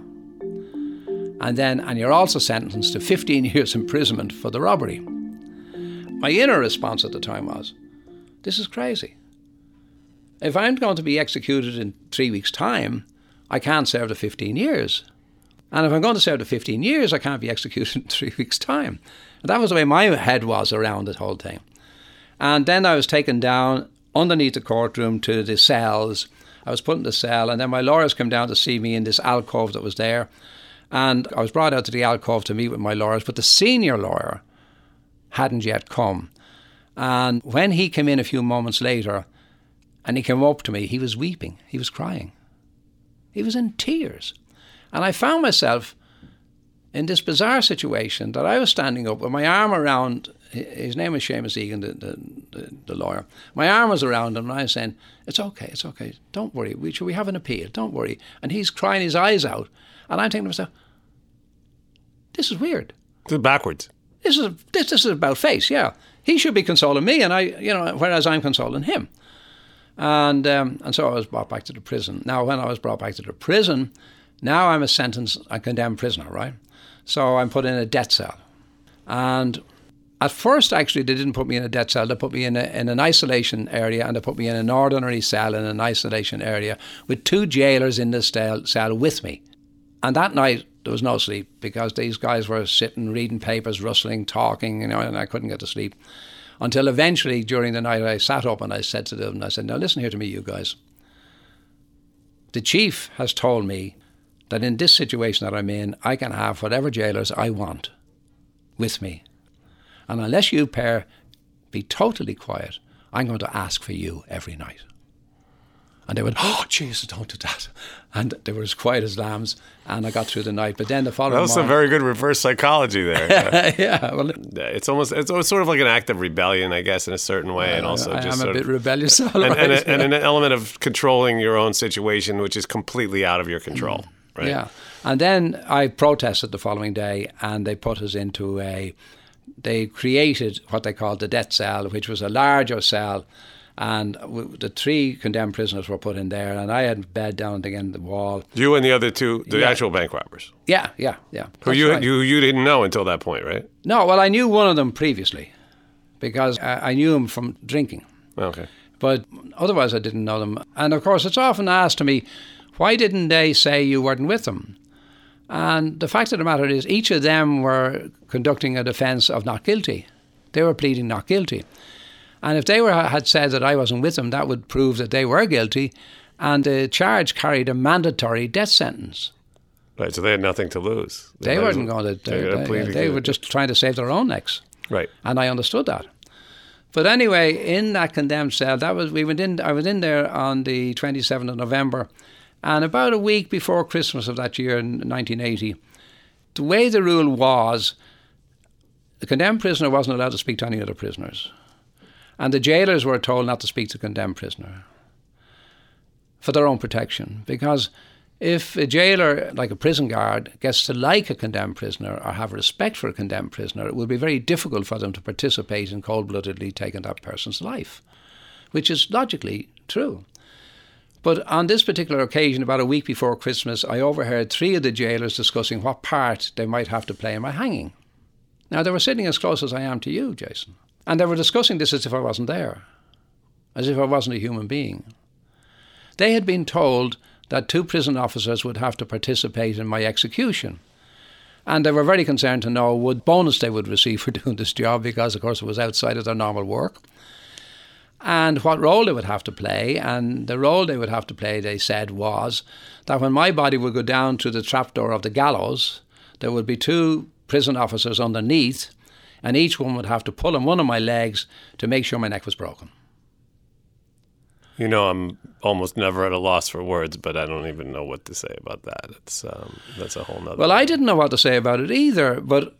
And then, and you're also sentenced to 15 (laughs) years imprisonment for the robbery. My inner response at the time was, this is crazy. If I'm going to be executed in three weeks' time, I can't serve the 15 years. And if I'm going to serve the 15 years, I can't be (laughs) executed in three weeks' time. And that was the way my head was around the whole thing. And then I was taken down underneath the courtroom to the cells. I was put in the cell, and then my lawyers came down to see me in this alcove that was there. And I was brought out to the alcove to meet with my lawyers, but the senior lawyer hadn't yet come. And when he came in a few moments later, and he came up to me, he was weeping, he was crying, he was in tears. And I found myself in this bizarre situation that I was standing up with my arm around his name is Seamus Egan, the, the, the, lawyer. My arm was around him and I was saying, It's okay, it's okay. Don't worry. We, should we have an appeal? Don't worry. And he's crying his eyes out. And I'm thinking to myself, This is weird. This is backwards. This is this, this is about face, yeah. He should be consoling me and I you know, whereas I'm consoling him. And um, and so I was brought back to the prison. Now when I was brought back to the prison, now I'm a sentenced, a condemned prisoner, right? So I'm put in a death cell. And at first, actually, they didn't put me in a death cell. They put me in, a, in an isolation area and they put me in an ordinary cell in an isolation area with two jailers in the cell, cell with me. And that night, there was no sleep because these guys were sitting, reading papers, rustling, talking, you know, and I couldn't get to sleep. Until eventually, during the night, I sat up and I said to them, I said, Now listen here to me, you guys. The chief has told me that in this situation that I'm in, I can have whatever jailers I want with me and unless you pair be totally quiet, I'm going to ask for you every night. And they went, oh, Jesus, don't do that. And they were as quiet as lambs. And I got through the night. But then the following That was morning, some very good reverse psychology there. yeah, (laughs) well, it's almost it's, it's sort of like an act of rebellion, I guess, in a certain way, and also I, just am a bit of, rebellious. (laughs) and, and, right. a, and an element of controlling your own situation, which is completely out of your control. Mm. Right? Yeah. And then I protested the following day, and they put us into a. They created what they called the death cell, which was a larger cell, and w- the three condemned prisoners were put in there, and I had bed down against the wall. You and the other two, the Yeah. actual bank robbers, Yeah, yeah, yeah. who you right. you you didn't know until that point, right? No, well, I knew one of them previously because I, I knew him from drinking. Okay. But otherwise, I didn't know them. And of course, it's often asked to me, why didn't they say you weren't with them? And the fact of the matter is, each of them were conducting a defence of not guilty. They were pleading not guilty. And if they were, had said that I wasn't with them, that would prove that they were guilty. And the charge carried a mandatory death sentence. Right. So they had nothing to lose. They as weren't going to. they They, they, were just trying to save their own necks. right. and I understood that. But anyway, in that condemned cell, that was we went in. I was in there on the twenty seventh of November, and about a week before Christmas of that year, in nineteen eighty, the way the rule was, the condemned prisoner wasn't allowed to speak to any other prisoners, and the jailers were told not to speak to condemned prisoner for their own protection, because if a jailer, like a prison guard, gets to like a condemned prisoner or have respect for a condemned prisoner, it will be very difficult for them to participate in cold bloodedly taking that person's life, which is logically true. But on this particular occasion, about a week before Christmas, I overheard three of the jailers discussing what part they might have to play in my hanging. Now, they were sitting as close as I am to you, Jason, and they were discussing this as if I wasn't there, as if I wasn't a human being. They had been told that two prison officers would have to participate in my execution. And they were very concerned to know what bonus they would receive (laughs) for doing this job because, of course, it was outside of their normal work. And what role they would have to play. And the role they would have to play, they said, was that when my body would go down to the trapdoor of the gallows, there would be two prison officers underneath, and each one would have to pull on one of my legs to make sure my neck was broken. You know, I'm almost never at a loss for words, but I don't even know what to say about that. It's um, that's a whole nother. Well, I didn't know what to say about it either, but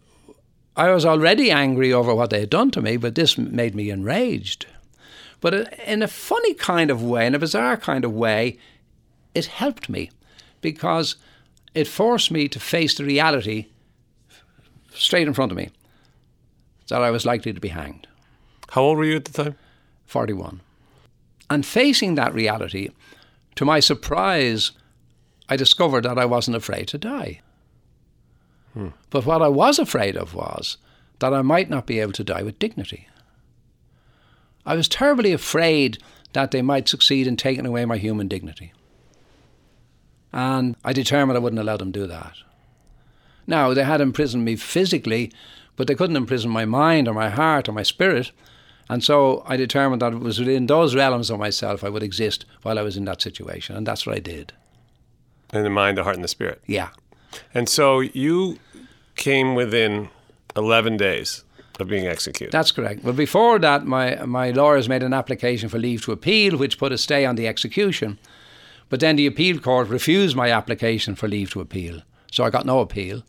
I was already angry over what they had done to me, but this made me enraged. But in a funny kind of way, in a bizarre kind of way, it helped me because it forced me to face the reality straight in front of me that I was likely to be hanged. How old were you at the time? 41. And facing that reality, to my surprise, I discovered that I wasn't afraid to die. Hmm. But what I was afraid of was that I might not be able to die with dignity. I was terribly afraid that they might succeed in taking away my human dignity. And I determined I wouldn't allow them to do that. Now, they had imprisoned me physically, but they couldn't imprison my mind or my heart or my spirit. And so I determined that it was within those realms of myself I would exist while I was in that situation. And that's what I did. In the mind, the heart, and the spirit. Yeah. And so you came within 11 days of being executed. That's correct. Well, before that, my, my lawyers made an application for leave to appeal, which put a stay on the execution. But then the appeal court refused my application for leave to appeal. So I got no appeal.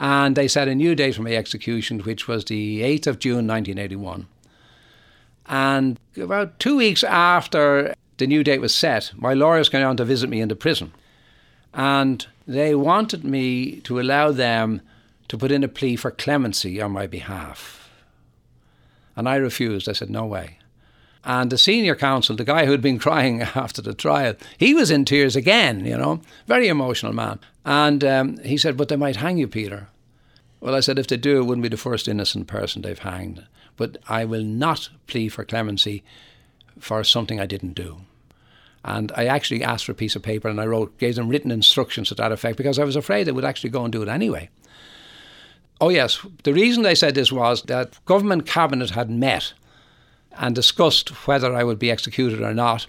And they set a new date for my execution, which was the 8th of June 1981. And about two weeks after the new date was set, my lawyers came down to visit me in the prison. And they wanted me to allow them to put in a plea for clemency on my behalf. And I refused. I said, no way. And the senior counsel, the guy who had been (laughs) crying after the trial, he was in tears again, you know, very emotional man. And um, he said, but they might hang you, Peter. Well, I said, if they do, it wouldn't be the first innocent person they've hanged. But I will not plea for clemency for something I didn't do. And I actually asked for a piece of paper and I wrote, gave them written instructions to that effect because I was afraid they would actually go and do it anyway. Oh, yes. The reason they said this was that government cabinet had met and discussed whether I would be executed or not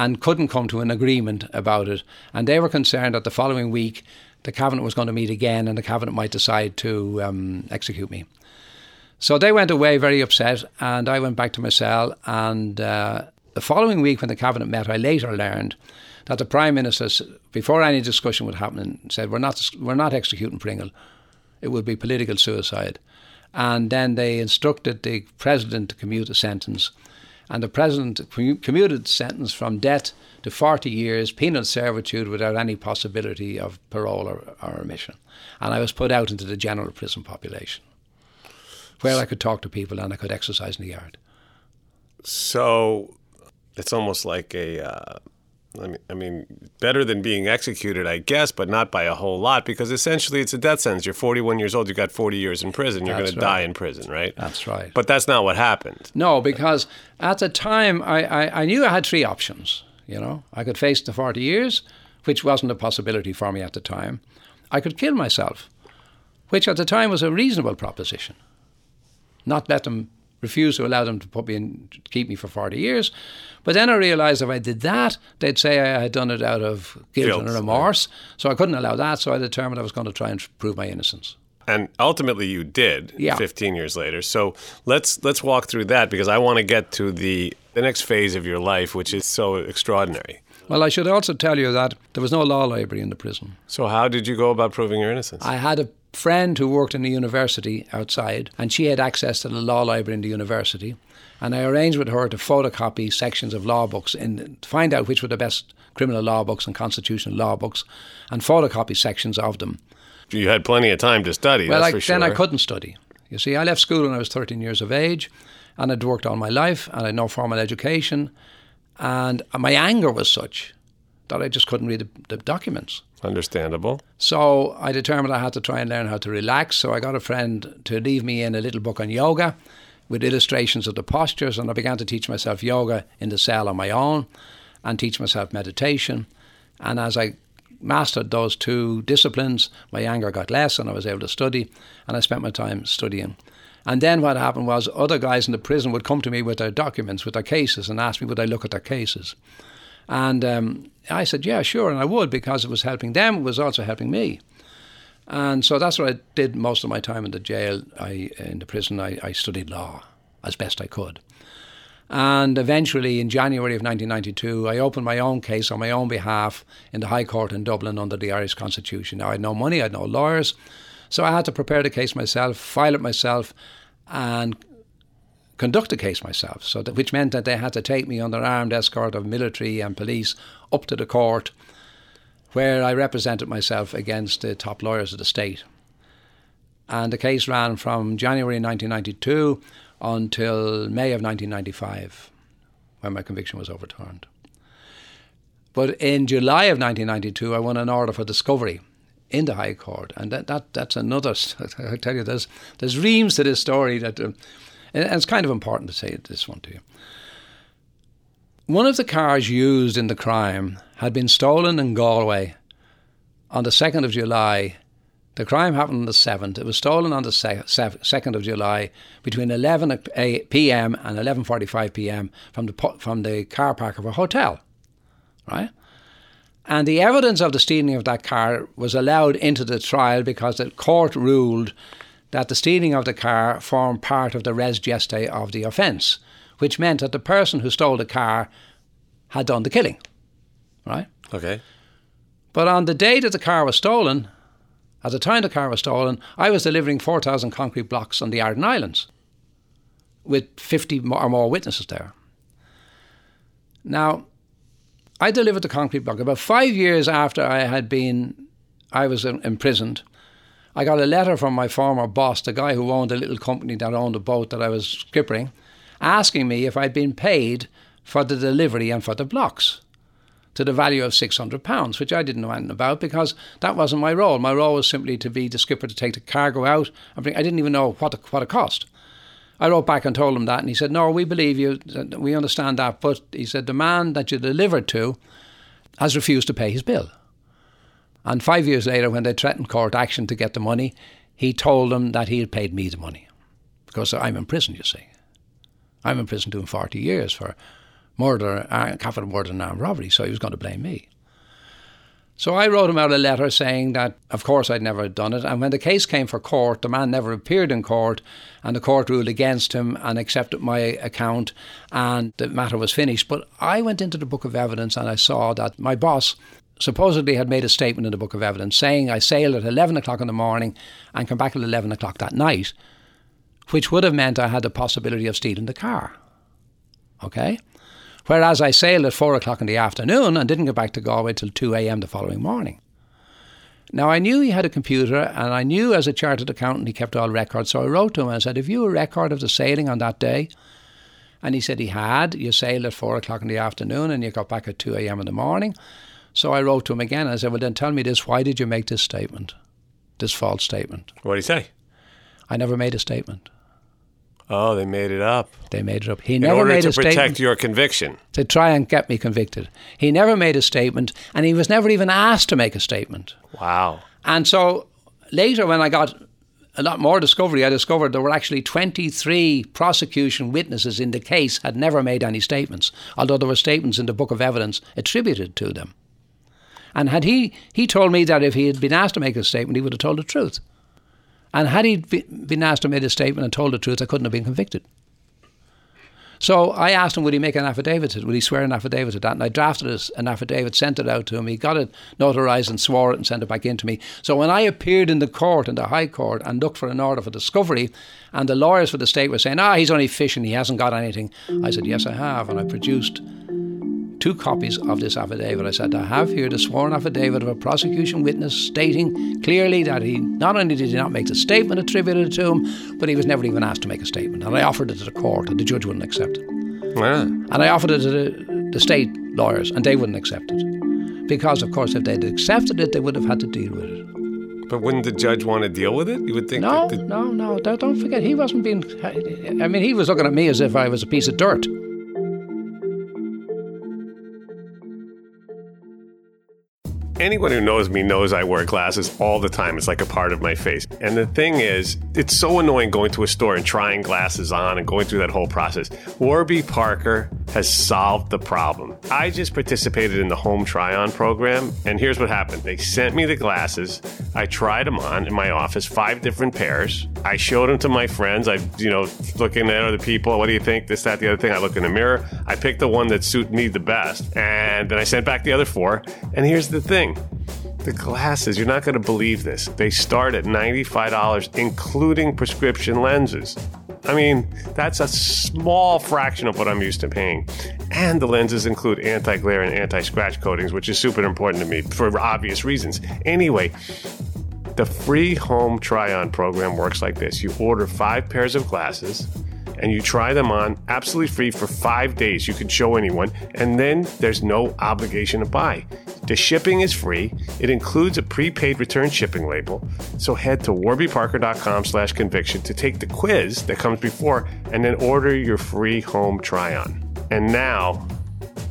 and couldn't come to an agreement about it. And they were concerned that the following week the cabinet was going to meet again and the cabinet might decide to um, execute me. So they went away very upset, and I went back to my cell. And uh, the following week, when the cabinet met, I later learned that the prime minister, before any discussion would happen, said, "We're not, we're not executing Pringle. It would be political suicide." And then they instructed the president to commute the sentence, and the president commuted sentence from death to 40 years penal servitude without any possibility of parole or, or remission. And I was put out into the general prison population where I could talk to people and I could exercise in the yard. So it's almost like a. Uh, I mean, I mean, better than being executed, I guess, but not by a whole lot, because essentially it's a death sentence. You're 41 years old. You got 40 years in prison. You're going to die in prison, right? That's right. But that's not what happened. No, because at the time I, I, I knew I had three options. You know, I could face the 40 years, which wasn't a possibility for me at the time. I could kill myself, which at the time was a reasonable proposition. Not let them refuse to allow them to put me in, keep me for 40 years. But then I realised if I did that, they'd say I had done it out of guilt, Guilt, and remorse. So I couldn't allow that. So I determined I was going to try and prove my innocence. And ultimately, you did. Yeah. 15 years later. So let's let's walk through that because I want to get to the the next phase of your life, which is so extraordinary. Well, I should also tell you that there was no law library in the prison. So how did you go about proving your innocence? I had a friend who worked in a university outside, and she had access to the law library in the university. And I arranged with her to photocopy sections of law books and find out which were the best criminal law books and constitutional law books, and photocopy sections of them. you had plenty of time to study. Well, that's I, for sure. then I couldn't study. You see, I left school when I was 13 years of age, and I'd worked all my life, and I had no formal education, and my anger was such that I just couldn't read the, the documents. Understandable. So I determined I had to try and learn how to relax. So I got a friend to leave me in a little book on yoga with illustrations of the postures, and I began to teach myself yoga in the cell on my own and teach myself meditation. And as I mastered those two disciplines, my anger got less and I was able to study, and I spent my time studying. And then what happened was other guys in the prison would come to me with their documents, with their cases, and ask me would I look at their cases. And um, I said, yeah, sure, and I would because it was helping them, it was also helping me. And so that's what I did most of my time in the jail. I in the prison, I, I studied law as best I could. And eventually, in January of 1992, I opened my own case on my own behalf in the High Court in Dublin under the Irish Constitution. Now, I had no money, I had no lawyers, so I had to prepare the case myself, file it myself, and conduct a case myself. So, that, which meant that they had to take me under armed escort of military and police up to the court where I represented myself against the top lawyers of the state. And the case ran from January 1992 until May of 1995, when my conviction was overturned. But in July of 1992, I won an order for discovery in the High Court, and that, that that's another. (laughs) I tell you, there's there's reams to this story that, um, and it's kind of important to say this one to you. One of the cars used in the crime had been stolen in Galway on the second of July. The crime happened on the seventh. It was stolen on the second of July between 11 p.m. and 11:45 p.m. from the from the car park of a hotel, right? And the evidence of the stealing of that car was allowed into the trial because the court ruled that the stealing of the car formed part of the res gestae of the offence, which meant that the person who stole the car had done the killing. Right? Okay. But on the day that the car was stolen, at the time the car was stolen, I was delivering 4,000 concrete blocks on the Aran Islands with 50 or more witnesses there. Now, I delivered the concrete block. About five years after I had been, I was imprisoned. I got a letter from my former boss, the guy who owned a little company that owned a boat that I was skippering, asking me if I'd been paid for the delivery and for the blocks to the value of £600, which I didn't know anything about because that wasn't my role. My role was simply to be the skipper to take the cargo out. I didn't even know what, the, what it cost. I wrote back and told him that, and he said, No, we believe you, we understand that, but he said, The man that you delivered to has refused to pay his bill. And five years later, when they threatened court action to get the money, he told them that he had paid me the money. Because I'm in prison, you see. I'm in prison doing 40 years for murder, uh, capital murder and armed robbery, so he was going to blame me. So I wrote him out a letter saying that, of course, I'd never done it. And when the case came for court, the man never appeared in court, and the court ruled against him and accepted my account, and the matter was finished. But I went into the book of evidence and I saw that my boss supposedly had made a statement in the book of evidence saying I sailed at 11 o'clock in the morning and come back at 11 o'clock that night, which would have meant I had the possibility of stealing the car. Okay? Whereas I sailed at four o'clock in the afternoon and didn't get back to Galway till 2 a.m. the following morning. Now, I knew he had a computer, and I knew as a chartered accountant he kept all records. So I wrote to him and said, Have you a record of the sailing on that day? And he said he had. You sailed at four o'clock in the afternoon and you got back at 2 a.m. in the morning. So I wrote to him again and I said, Well, then tell me this. Why did you make this statement? This false statement? What did he say? I never made a statement. Oh, they made it up. They made it up. He In never order made to a protect statement your conviction. to try and get me convicted. He never made a statement, and he was never even asked to make a statement. Wow. And so later, when I got a lot more discovery, I discovered there were actually 23 prosecution witnesses in the case had never made any statements, although there were statements in the book of evidence attributed to them. And had he, he told me that if he had been asked to make a statement, he would have told the truth. And had he been asked to make a statement and told the truth, I couldn't have been convicted. So I asked him, would he make an affidavit? Would he swear an affidavit to that? And I drafted an affidavit, sent it out to him. He got it notarized and swore it and sent it back in to me. So when I appeared in the court, in the High Court, and looked for an order for discovery, and the lawyers for the state were saying, ah, he's only fishing, he hasn't got anything, I said, yes, I have. And I produced two copies of this affidavit. I said, I have here the sworn affidavit of a prosecution witness stating clearly that he not only did he not make the statement attributed to him, but he was never even asked to make a statement. And I offered it to the court, and the judge wouldn't accept it. Yeah. And I offered it to the, the state lawyers, and they wouldn't accept it. Because, of course, if they'd accepted it, they would have had to deal with it. But wouldn't the judge want to deal with it? You would think No, that the, no, no. Don't forget, he wasn't being. I mean, he was looking at me as if I was a piece of dirt. Anyone who knows me knows I wear glasses all the time. It's like a part of my face. And the thing is, it's so annoying going to a store and trying glasses on and going through that whole process. Warby Parker has solved the problem. I just participated in the home try on program, and here's what happened. They sent me the glasses. I tried them on in my office, five different pairs. I showed them to my friends. I, you know, looking at other people. What do you think? This, that, the other thing. I look in the mirror. I picked the one that suited me the best, and then I sent back the other four. And here's the thing. The glasses, you're not going to believe this. They start at $95, including prescription lenses. I mean, that's a small fraction of what I'm used to paying. And the lenses include anti glare and anti scratch coatings, which is super important to me for obvious reasons. Anyway, the free home try on program works like this you order five pairs of glasses and you try them on absolutely free for five days. You can show anyone, and then there's no obligation to buy. The shipping is free. It includes a prepaid return shipping label. So head to warbyparker.com slash conviction to take the quiz that comes before and then order your free home try on. And now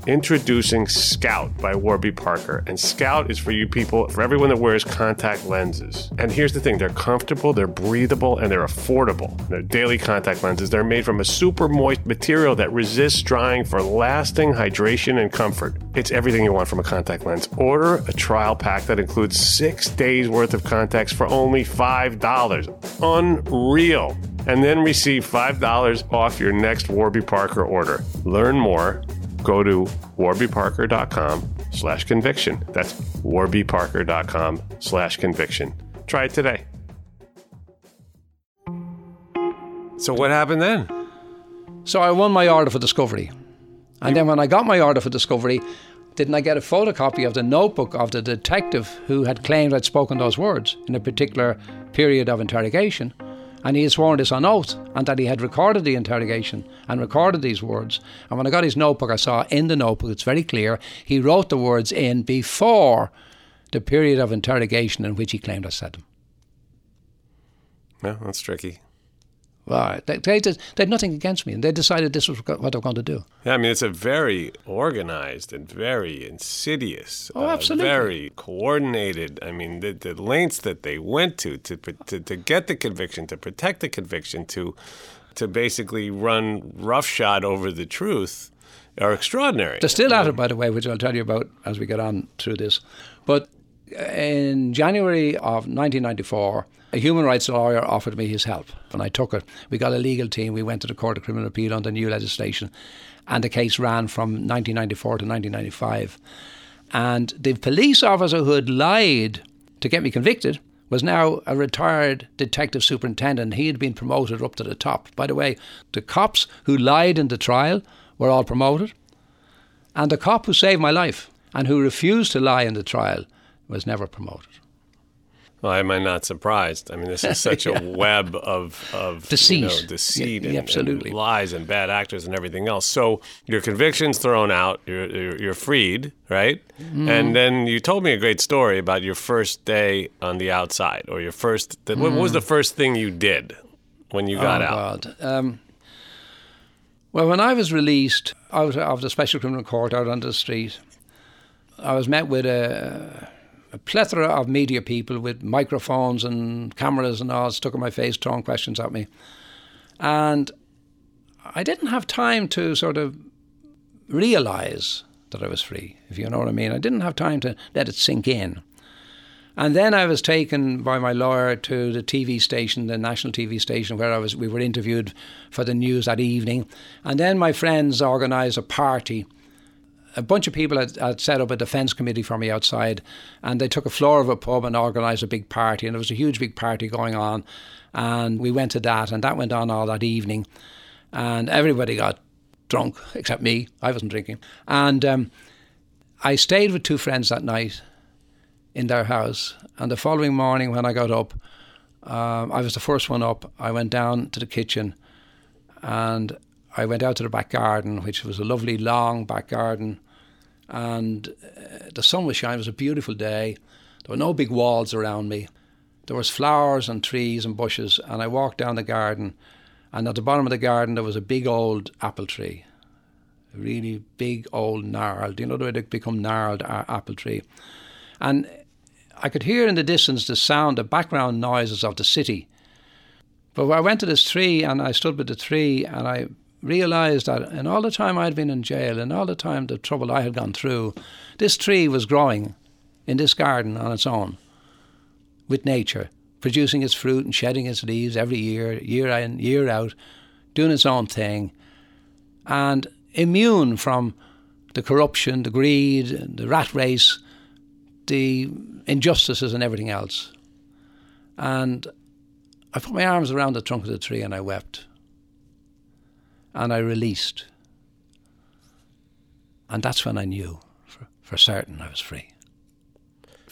Introducing Scout by Warby Parker. And Scout is for you people, for everyone that wears contact lenses. And here's the thing they're comfortable, they're breathable, and they're affordable. They're daily contact lenses. They're made from a super moist material that resists drying for lasting hydration and comfort. It's everything you want from a contact lens. Order a trial pack that includes six days worth of contacts for only $5. Unreal and then receive $5 off your next Warby Parker order. Learn more go to warbyparker.com slash conviction. That's warbyparker.com slash conviction. Try it today. So what happened then? So I won my order for discovery. And then when I got my order for discovery, didn't I get a photocopy of the notebook of the detective who had claimed I'd spoken those words in a particular period of interrogation? And he had sworn this on oath, and that he had recorded the interrogation and recorded these words. And when I got his notebook, I saw in the notebook, it's very clear, he wrote the words in before the period of interrogation in which he claimed I said them. Yeah, that's tricky. Well, they, they, they had nothing against me, and they decided this was what they were going to do. Yeah, I mean, it's a very organized and very insidious, oh, absolutely. Uh, very coordinated. I mean, the, the lengths that they went to, to to to get the conviction, to protect the conviction, to to basically run roughshod over the truth are extraordinary. They're still at it, by the way, which I'll tell you about as we get on through this. But in January of 1994, a human rights lawyer offered me his help, and I took it. We got a legal team. We went to the Court of Criminal Appeal the new legislation, and the case ran from 1994 to 1995. And the police officer who had lied to get me convicted was now a retired detective superintendent. He had been promoted up to the top. By the way, the cops who lied in the trial were all promoted, and the cop who saved my life and who refused to lie in the trial was never promoted. Well, am I not surprised? I mean, this is (laughs) such Yeah. a web of of Deceit. you know, deceit, Yeah, and, absolutely. and lies, and bad actors, and everything else. So your conviction's thrown out. You're you're, you're freed, right? Mm-hmm. And then you told me a great story about your first day on the outside, or your first. The, What was the first thing you did when you got oh, out? God. Um, well, when I was released out of the Special Criminal Court out on the street, I was met with a, a plethora of media people with microphones and cameras and all stuck in my face, throwing questions at me. And I didn't have time to sort of realize that I was free, if you know what I mean. I didn't have time to let it sink in. And then I was taken by my lawyer to the TV station, the national TV station, where I was. We were interviewed for the news that evening, and then my friends organised a party. A bunch of people had, had set up a defence committee for me outside, and they took a floor of a pub and organised a big party, and there was a huge big party going on, and we went to that, and that went on all that evening, and everybody got drunk except me. I wasn't drinking, and um, I stayed with two friends that night in their house. And the following morning, when I got up, um, I was the first one up. I went down to the kitchen and I went out to the back garden, which was a lovely long back garden. And uh, the sun was shining. It was a beautiful day. There were no big walls around me. There was flowers and trees and bushes. And I walked down the garden. And at the bottom of the garden, there was a big old apple tree. A really big old gnarled. You know the way they become gnarled a- apple tree. And I could hear in the distance the sound, the background noises of the city. But I went to this tree and I stood with the tree and I realized that in all the time I'd been in jail and all the time the trouble I had gone through, this tree was growing in this garden on its own with nature, producing its fruit and shedding its leaves every year, year in, year out, doing its own thing, and immune from the corruption, the greed, the rat race, the injustices and everything else. And I put my arms around the trunk of the tree and I wept. And I released. And that's when I knew for, for certain I was free.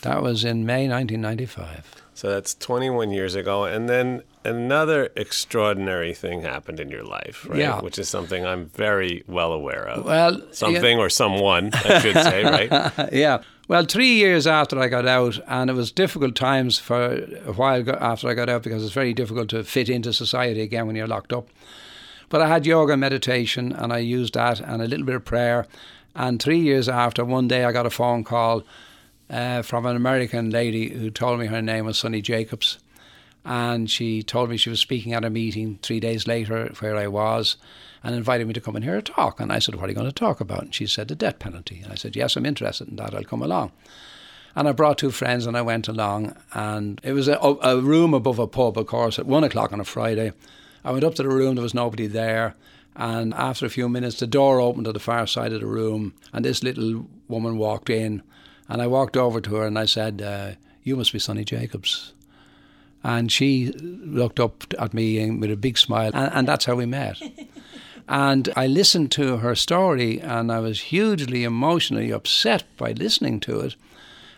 That was in May 1995. So that's 21 years ago. And then another extraordinary thing happened in your life, right? Yeah. Which is something I'm very well aware of. Well, something or someone, I should say, right? (laughs) yeah. Well, three years after I got out, and it was difficult times for a while after I got out because it's very difficult to fit into society again when you're locked up. But I had yoga and meditation, and I used that and a little bit of prayer. And three years after, one day I got a phone call uh, from an American lady who told me her name was Sunny Jacobs. And she told me she was speaking at a meeting three days later where I was and invited me to come and hear to talk. And I said, What are you going to talk about? And she said, The death penalty. And I said, Yes, I'm interested in that. I'll come along. And I brought two friends and I went along. And it was a, a room above a pub, of course, at one o'clock on a Friday. I went up to the room, there was nobody there. And after a few minutes, the door opened to the far side of the room, and this little woman walked in. And I walked over to her and I said, uh, You must be Sunny Jacobs. And she looked up at me with a big smile, and, and that's how we met. (laughs) and I listened to her story, and I was hugely emotionally upset by listening to it.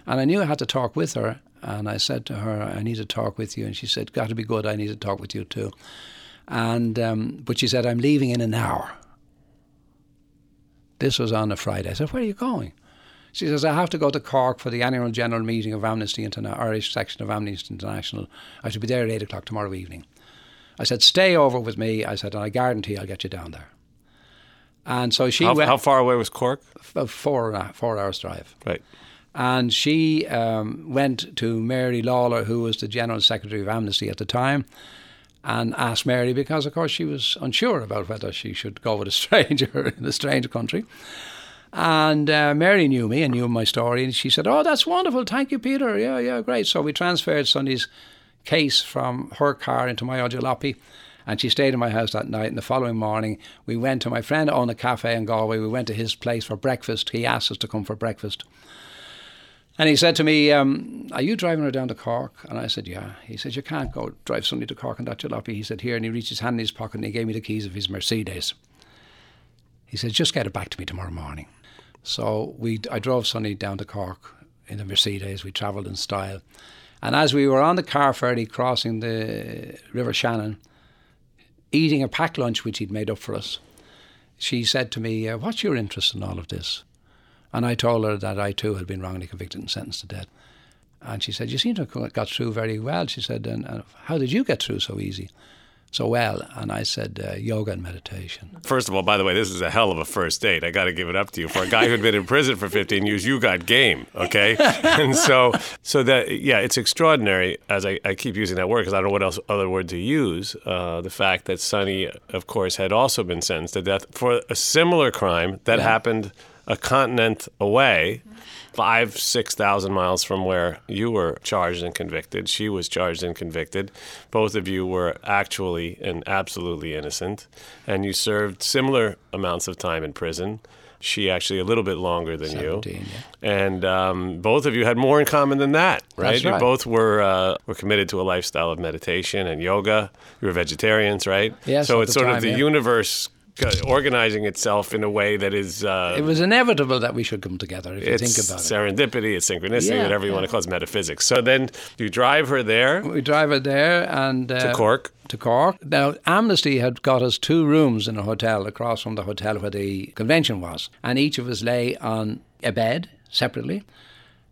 And I knew I had to talk with her. And I said to her, I need to talk with you. And she said, Got to be good. I need to talk with you too. And um, but she said, I'm leaving in an hour. This was on a Friday. I said, Where are you going? She says, I have to go to Cork for the annual general meeting of Amnesty International, Irish section of Amnesty International. I should be there at 8 o'clock tomorrow evening. I said, Stay over with me. I said, and I guarantee I'll get you down there. And so she how, went. how far away was Cork? Four, four hours drive. Right. And she um, went to Mary Lawlor, who was the General Secretary of Amnesty at the time, and asked Mary because, of course, she was unsure about whether she should go with a (laughs) stranger in a strange country. And uh, Mary knew me and knew my story, and she said, "Oh, that's wonderful. Thank you, Peter. Yeah, yeah, great." So we transferred Sunny's case from her car into my jalopy, and she stayed in my house that night. And the following morning, we went to my friend owned a cafe in Galway. We went to his place for breakfast. He asked us to come for breakfast. And he said to me, um, Are you driving her down to Cork? And I said, Yeah. He said, You can't go drive Sunny to Cork in that jalopy. He said, Here. And he reached his hand in his pocket and he gave me the keys of his Mercedes. He said, Just get it back to me tomorrow morning. So we, I drove Sunny down to Cork in the Mercedes. We travelled in style. And as we were on the car ferry crossing the River Shannon, eating a packed lunch which he'd made up for us, she said to me, uh, What's your interest in all of this? And I told her that I too had been wrongly convicted and sentenced to death. And she said, You seem to have got through very well. She said, And, and how did you get through so easy? So well, and I said uh, yoga and meditation. First of all, by the way, this is a hell of a first date. I got to give it up to you. For a guy who'd been in prison for 15 years, you got game, okay? (laughs) and so, so that yeah, it's extraordinary. As I, I keep using that word because I don't know what else other word to use. Uh, the fact that Sunny, of course, had also been sentenced to death for a similar crime that Yeah. happened a continent away, five, six thousand miles from where you were charged and convicted. She was charged and convicted. Both of you were actually and absolutely innocent, and you served similar amounts of time in prison. She actually a little bit longer than you, yeah. and um, both of you had more in common than that, right? That's You both were uh, were committed to a lifestyle of meditation and yoga. You were vegetarians, right? Yes, So it's sort time, of the yeah. universe organizing itself in a way that is. Uh, It was inevitable that we should come together if you think about it. serendipity, it's synchronicity, Yeah, whatever you want to call it, metaphysics. So then you drive her there We drive her there and uh, to Cork. to Cork. Now, Amnesty had got us two rooms in a hotel across from the hotel where the convention was, and each of us lay on a bed separately.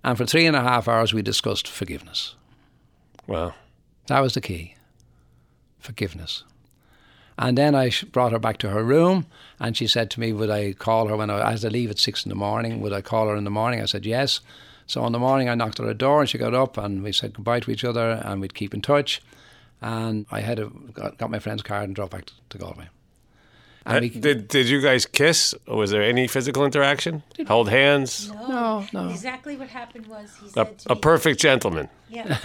And for three and a half hours, we discussed forgiveness. Well, That was the key forgiveness. And then I brought her back to her room, and she said to me, Would I call her when I, as I leave at six in the morning? Would I call her in the morning? I said, Yes. So in the morning, I knocked at her door, and she got up, and we said goodbye to each other, and we'd keep in touch. And I had a, got, got my friend's card and drove back to, to Galway. And we, Uh, did did you guys kiss? Or Was there any physical interaction? Hold hands? no, no. Exactly what happened was he A, said to a me, perfect gentleman. Yeah.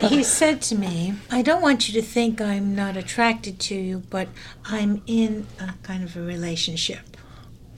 Well, he said to me, I don't want you to think I'm not attracted to you, but I'm in a kind of a relationship.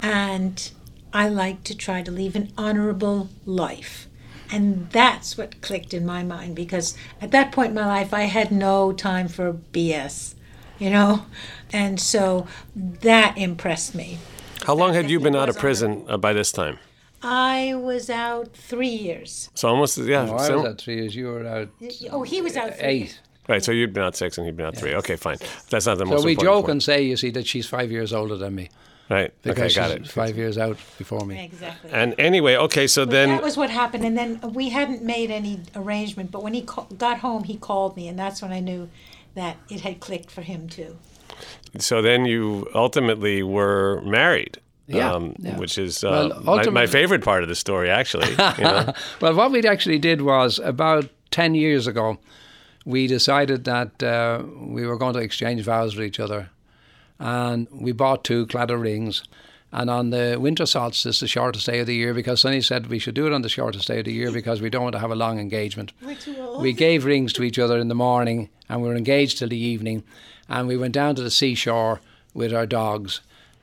And I like to try to live an honorable life. And that's what clicked in my mind because at that point in my life, I had no time for BS. You know? And so that impressed me. How long had you been out of prison uh, by this time? I was out three years. So almost, yeah. No, I was out three years. You were out Oh, he was out three eight. Right, so you'd been out six and he'd been out three. Okay, fine. That's not the So most So we joke point. and say, you see, that she's five years older than me. Right, Because okay, got she's it. five years out before me. Exactly. And anyway, okay, so But then that was what happened, and then we hadn't made any arrangement. But when he ca- got home, he called me, and that's when I knew that it had clicked for him too. so then you ultimately were married. Yeah, um, yeah. which is uh, Well, my, my favorite part of the story, actually. You (laughs) know? Well, what we actually did was about 10 years ago, we decided that uh, we were going to exchange vows with each other. And we bought two claddagh rings. And on the winter solstice, the shortest day of the year, because Sunny said we should do it on the shortest day of the year because we don't want to have a long engagement. We're too old. We gave rings to each other in the morning and we were engaged till the evening. And we went down to the seashore with our dogs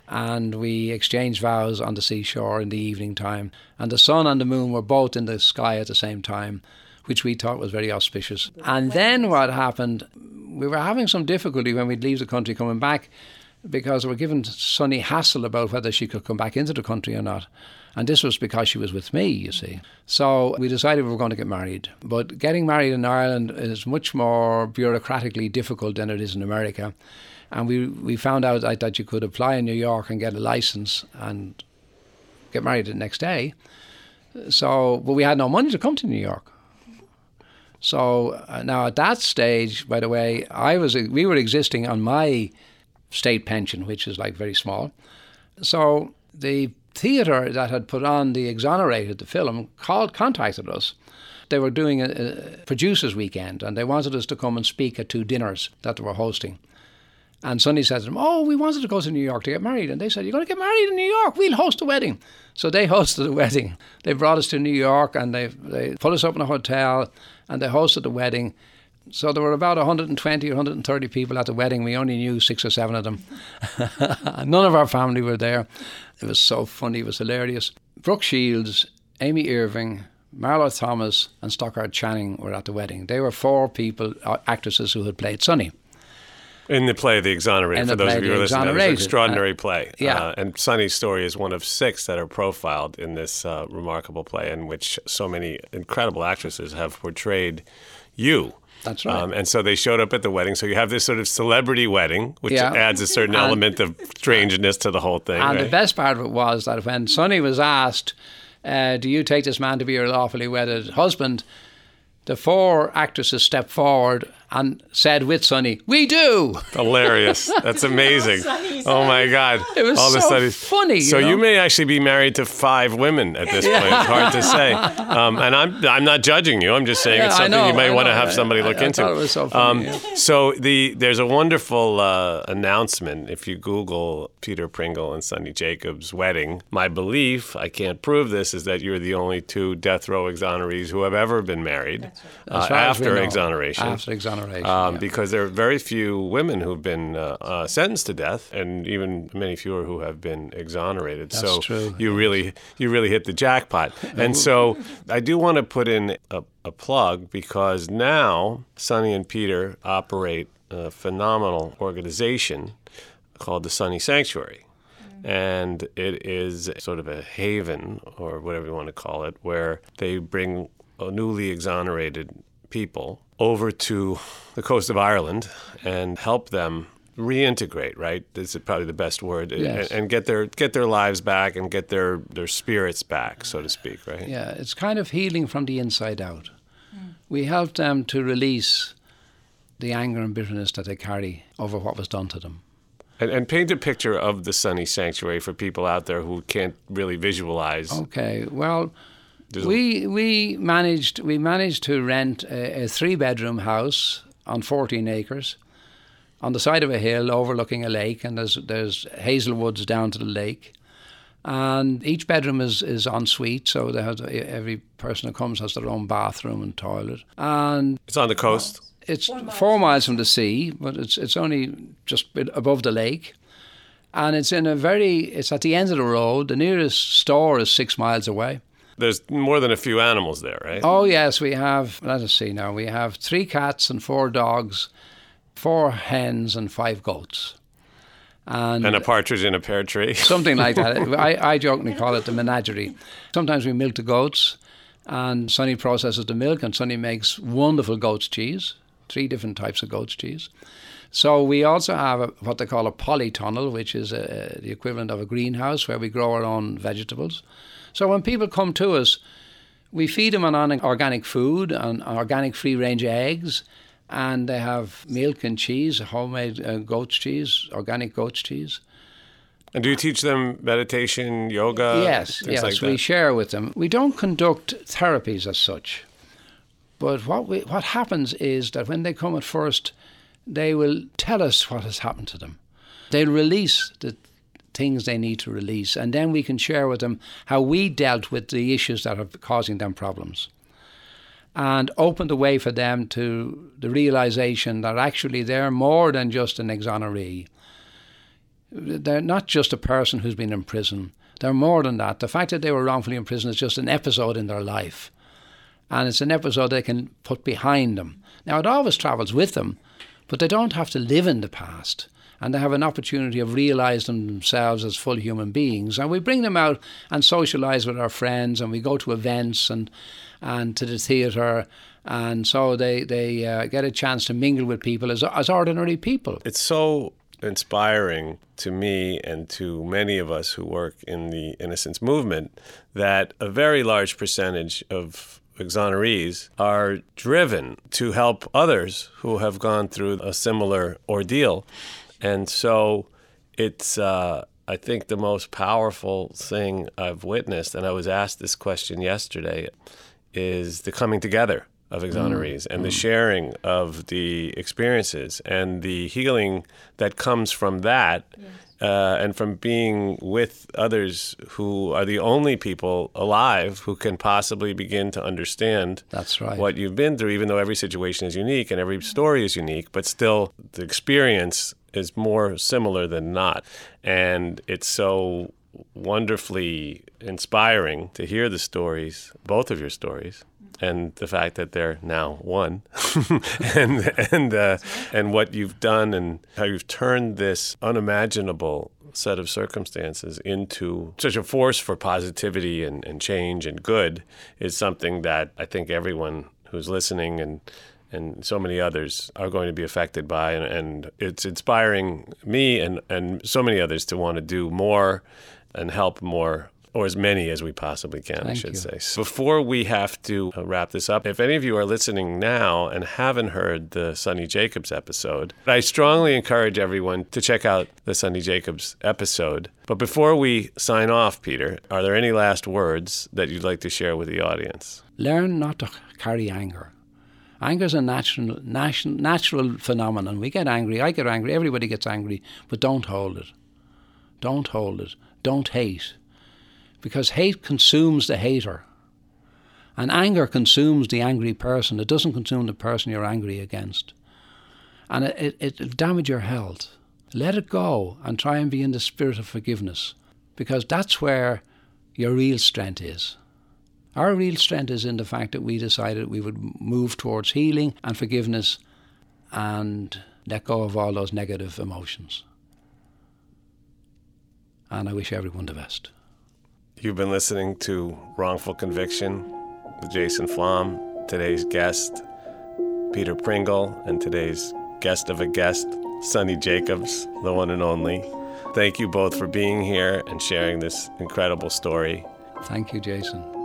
and we exchanged vows on the seashore in the evening time. And the sun and the moon were both in the sky at the same time, which we thought was very auspicious. And then what happened, we were having some difficulty when we'd leave the country coming back because we were giving Sunny hassle about whether she could come back into the country or not. And this was because she was with me, you see. So we decided we were going to get married. But getting married in Ireland is much more bureaucratically difficult than it is in America. And we, we found out that, that you could apply in New York and get a license and get married the next day. So, but we had no money to come to New York. So uh, now at that stage, by the way, I was we were existing on my state pension, which is like very small. So the theatre that had put on the exonerated the film called contacted us. They were doing a, a producers weekend, and they wanted us to come and speak at two dinners that they were hosting. And Sunny said to them, Oh, we wanted to go to New York to get married. And they said, You're going to get married in New York? We'll host a wedding. So they (laughs) hosted a wedding. They brought us to New York and they, they put us up in a hotel and they hosted the wedding. So there were about 120 or 130 people at the wedding. We only knew six or seven of them. (laughs) None of our family were there. It was so funny. It was hilarious. Brooke Shields, Amy Irving, Marlo Thomas, and Stockard Channing were at the wedding. They were four people, uh, actresses who had played Sunny. In the play The Exonerated, In for those of you who are listening, that was an extraordinary Uh, play. yeah. Uh, and Sunny's story is one of six that are profiled in this uh, remarkable play in which so many incredible actresses have portrayed you. That's right. Um, and so they showed up at the wedding. So you have this sort of celebrity wedding, which Yeah. adds a certain And- element of strangeness to the whole thing. And the best part of it was that when Sunny was asked, uh, Do you take this man to be your lawfully wedded husband? The four actresses stepped forward and said with Sunny, We do! Hilarious. (laughs) That's amazing. oh my God. It was All the so studies. funny, you So know? you may actually be married to five women at this point. It's hard to say. (laughs) Um, and I'm I'm not judging you. I'm just saying Yeah, it's something know, you may want to have somebody I- look I into. Um, it was so funny, yeah. So the there's a wonderful uh, announcement if you Google Peter Pringle and Sunny Jacobs' wedding. My belief, I can't prove this, is that you're the only two death row exonerees who have ever been married As uh, far as we after know. exoneration. After exoneration. Um, yeah. because there are very few women who've been uh, uh, sentenced to death, and even many fewer who have been exonerated. That's so true, you really, you really hit the jackpot. And so I do want to put in a, a plug because now Sunny and Peter operate a phenomenal organization called the Sunny Sanctuary. And it is sort of a haven, or whatever you want to call it, where they bring newly exonerated people over to the coast of Ireland and help them reintegrate. Right, this is probably the best word, Yes. and, and get their get their lives back and get their their spirits back, so to speak. Right. Yeah, it's kind of healing from the inside out. Mm. We help them to release the anger and bitterness that they carry over what was done to them. And, and paint a picture of the Sunny Sanctuary for people out there who can't really visualize. Okay, well, There's a- we we managed we managed to rent a, a three bedroom house on 14 acres on the side of a hill overlooking a lake, and there's there's hazelwoods down to the lake. And each bedroom is, is en suite, so they have, every person who comes has their own bathroom and toilet. And It's on the coast. it's four miles from the sea, but it's it's only just above the lake, and it's in a very it's at the end of the road. The nearest store is six miles away. There's more than a few animals there, right? Oh yes, we have. Let us see now. We have three cats and four dogs, four hens and five goats. And, And a partridge in a pear tree. (laughs) something like that. (laughs) I, I jokingly call it the menagerie. Sometimes we milk the goats, and Sunny processes the milk, and Sunny makes wonderful goat's cheese, three different types of goat's cheese. So we also have a, what they call a polytunnel, which is a, the equivalent of a greenhouse where we grow our own vegetables. So when people come to us, we feed them on organic food, on organic free range eggs, and they have milk and cheese, homemade uh, goat's cheese, organic goat's cheese. And do you teach them meditation, yoga? yes, yes, like we share with them. We don't conduct therapies as such, but what we, what happens is that when they come at first, they will tell us what has happened to them. They'll release the things they need to release, and then we can share with them how we dealt with the issues that are causing them problems. And open the way for them to the realization that actually they're more than just an exoneree. They're not just a person who's been in prison. They're more than that. The fact that they were wrongfully in prison is just an episode in their life. And it's an episode they can put behind them. Now, it always travels with them, but they don't have to live in the past. And they have an opportunity of realizing themselves as full human beings. And we bring them out and socialize with our friends, and we go to events and, and to the theatre. And so they, they uh, get a chance to mingle with people as, as ordinary people. It's so inspiring to me and to many of us who work in the innocence movement that a very large percentage of exonerees are driven to help others who have gone through a similar ordeal. And so it's, uh, I think, the most powerful thing I've witnessed, and I was asked this question yesterday, is the coming together of exonerees and the sharing of the experiences and the healing that comes from that uh, and from being with others who are the only people alive who can possibly begin to understand That's right. what you've been through, even though every situation is unique and every story is unique, but still the experience is more similar than not. And it's so wonderfully inspiring to hear the stories, both of your stories, and the fact that they're now one, (laughs) and and uh, and what you've done and how you've turned this unimaginable set of circumstances into such a force for positivity and, and change and good is something that I think everyone who's listening and and so many others are going to be affected by and, and it's inspiring me and, and so many others to want to do more and help more or as many as we possibly can, I should you. say. So before we have to uh, wrap this up, if any of you are listening now and haven't heard the Sunny Jacobs episode, I strongly encourage everyone to check out the Sunny Jacobs episode. But before we sign off, Peter, are there any last words that you'd like to share with the audience? Learn not to carry anger. Anger is a natural, natural, natural phenomenon. We get angry. I get angry. Everybody gets angry. But don't hold it. Don't hold it. Don't hate. Because hate consumes the hater. And anger consumes the angry person. It doesn't consume the person you're angry against. And it, it, it'll damage your health. Let it go and try and be in the spirit of forgiveness. Because that's where your real strength is. Our real strength is in the fact that we decided we would move towards healing and forgiveness and let go of all those negative emotions. And I wish everyone the best. You've been listening to Wrongful Conviction with Jason Flom, today's guest, Peter Pringle, and today's guest of a guest, Sunny Jacobs, the one and only. Thank you both for being here and sharing this incredible story. Thank you, Jason.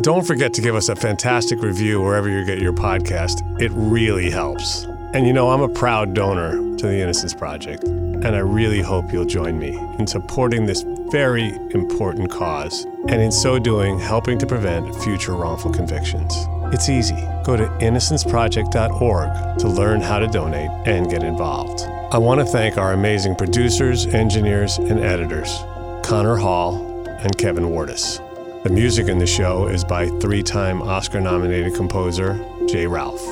Don't forget to give us a fantastic review wherever you get your podcast. It really helps. And you know, I'm a proud donor to the Innocence Project, and I really hope you'll join me in supporting this very important cause, and in so doing, helping to prevent future wrongful convictions. It's easy. Go to innocenceproject.org to learn how to donate and get involved. I want to thank our amazing producers, engineers, and editors, Connor Hall and Kevin Wardis. The music in the show is by three time Oscar nominated composer J. Ralph.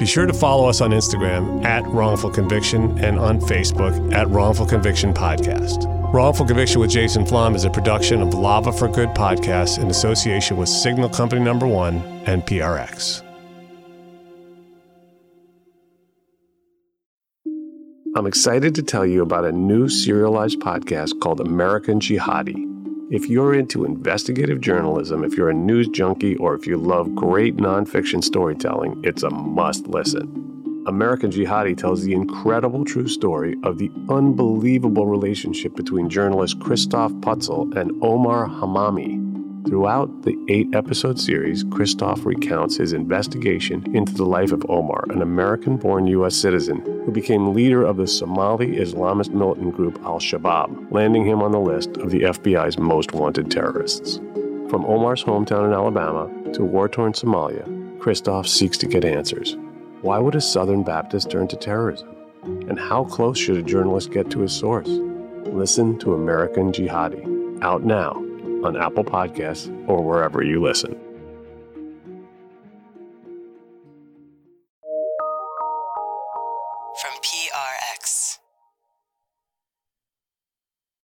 Be sure to follow us on Instagram at Wrongful Conviction and on Facebook at Wrongful Conviction Podcast. Wrongful Conviction with Jason Flom is a production of Lava for Good podcast in association with Signal Company Number One and PRX. I'm excited to tell you about a new serialized podcast called American Jihadi. If you're into investigative journalism, if you're a news junkie, or if you love great nonfiction storytelling, it's a must listen. American Jihadi tells the incredible true story of the unbelievable relationship between journalist Christoph Putzel and Omar Hammami. Throughout the eight episode series, Christoph recounts his investigation into the life of Omar, an American born U.S. citizen who became leader of the Somali Islamist militant group Al Shabaab, landing him on the list of the FBI's most wanted terrorists. From Omar's hometown in Alabama to war torn Somalia, Christoph seeks to get answers. Why would a Southern Baptist turn to terrorism? And how close should a journalist get to his source? Listen to American Jihadi, out now on Apple Podcasts or wherever you listen.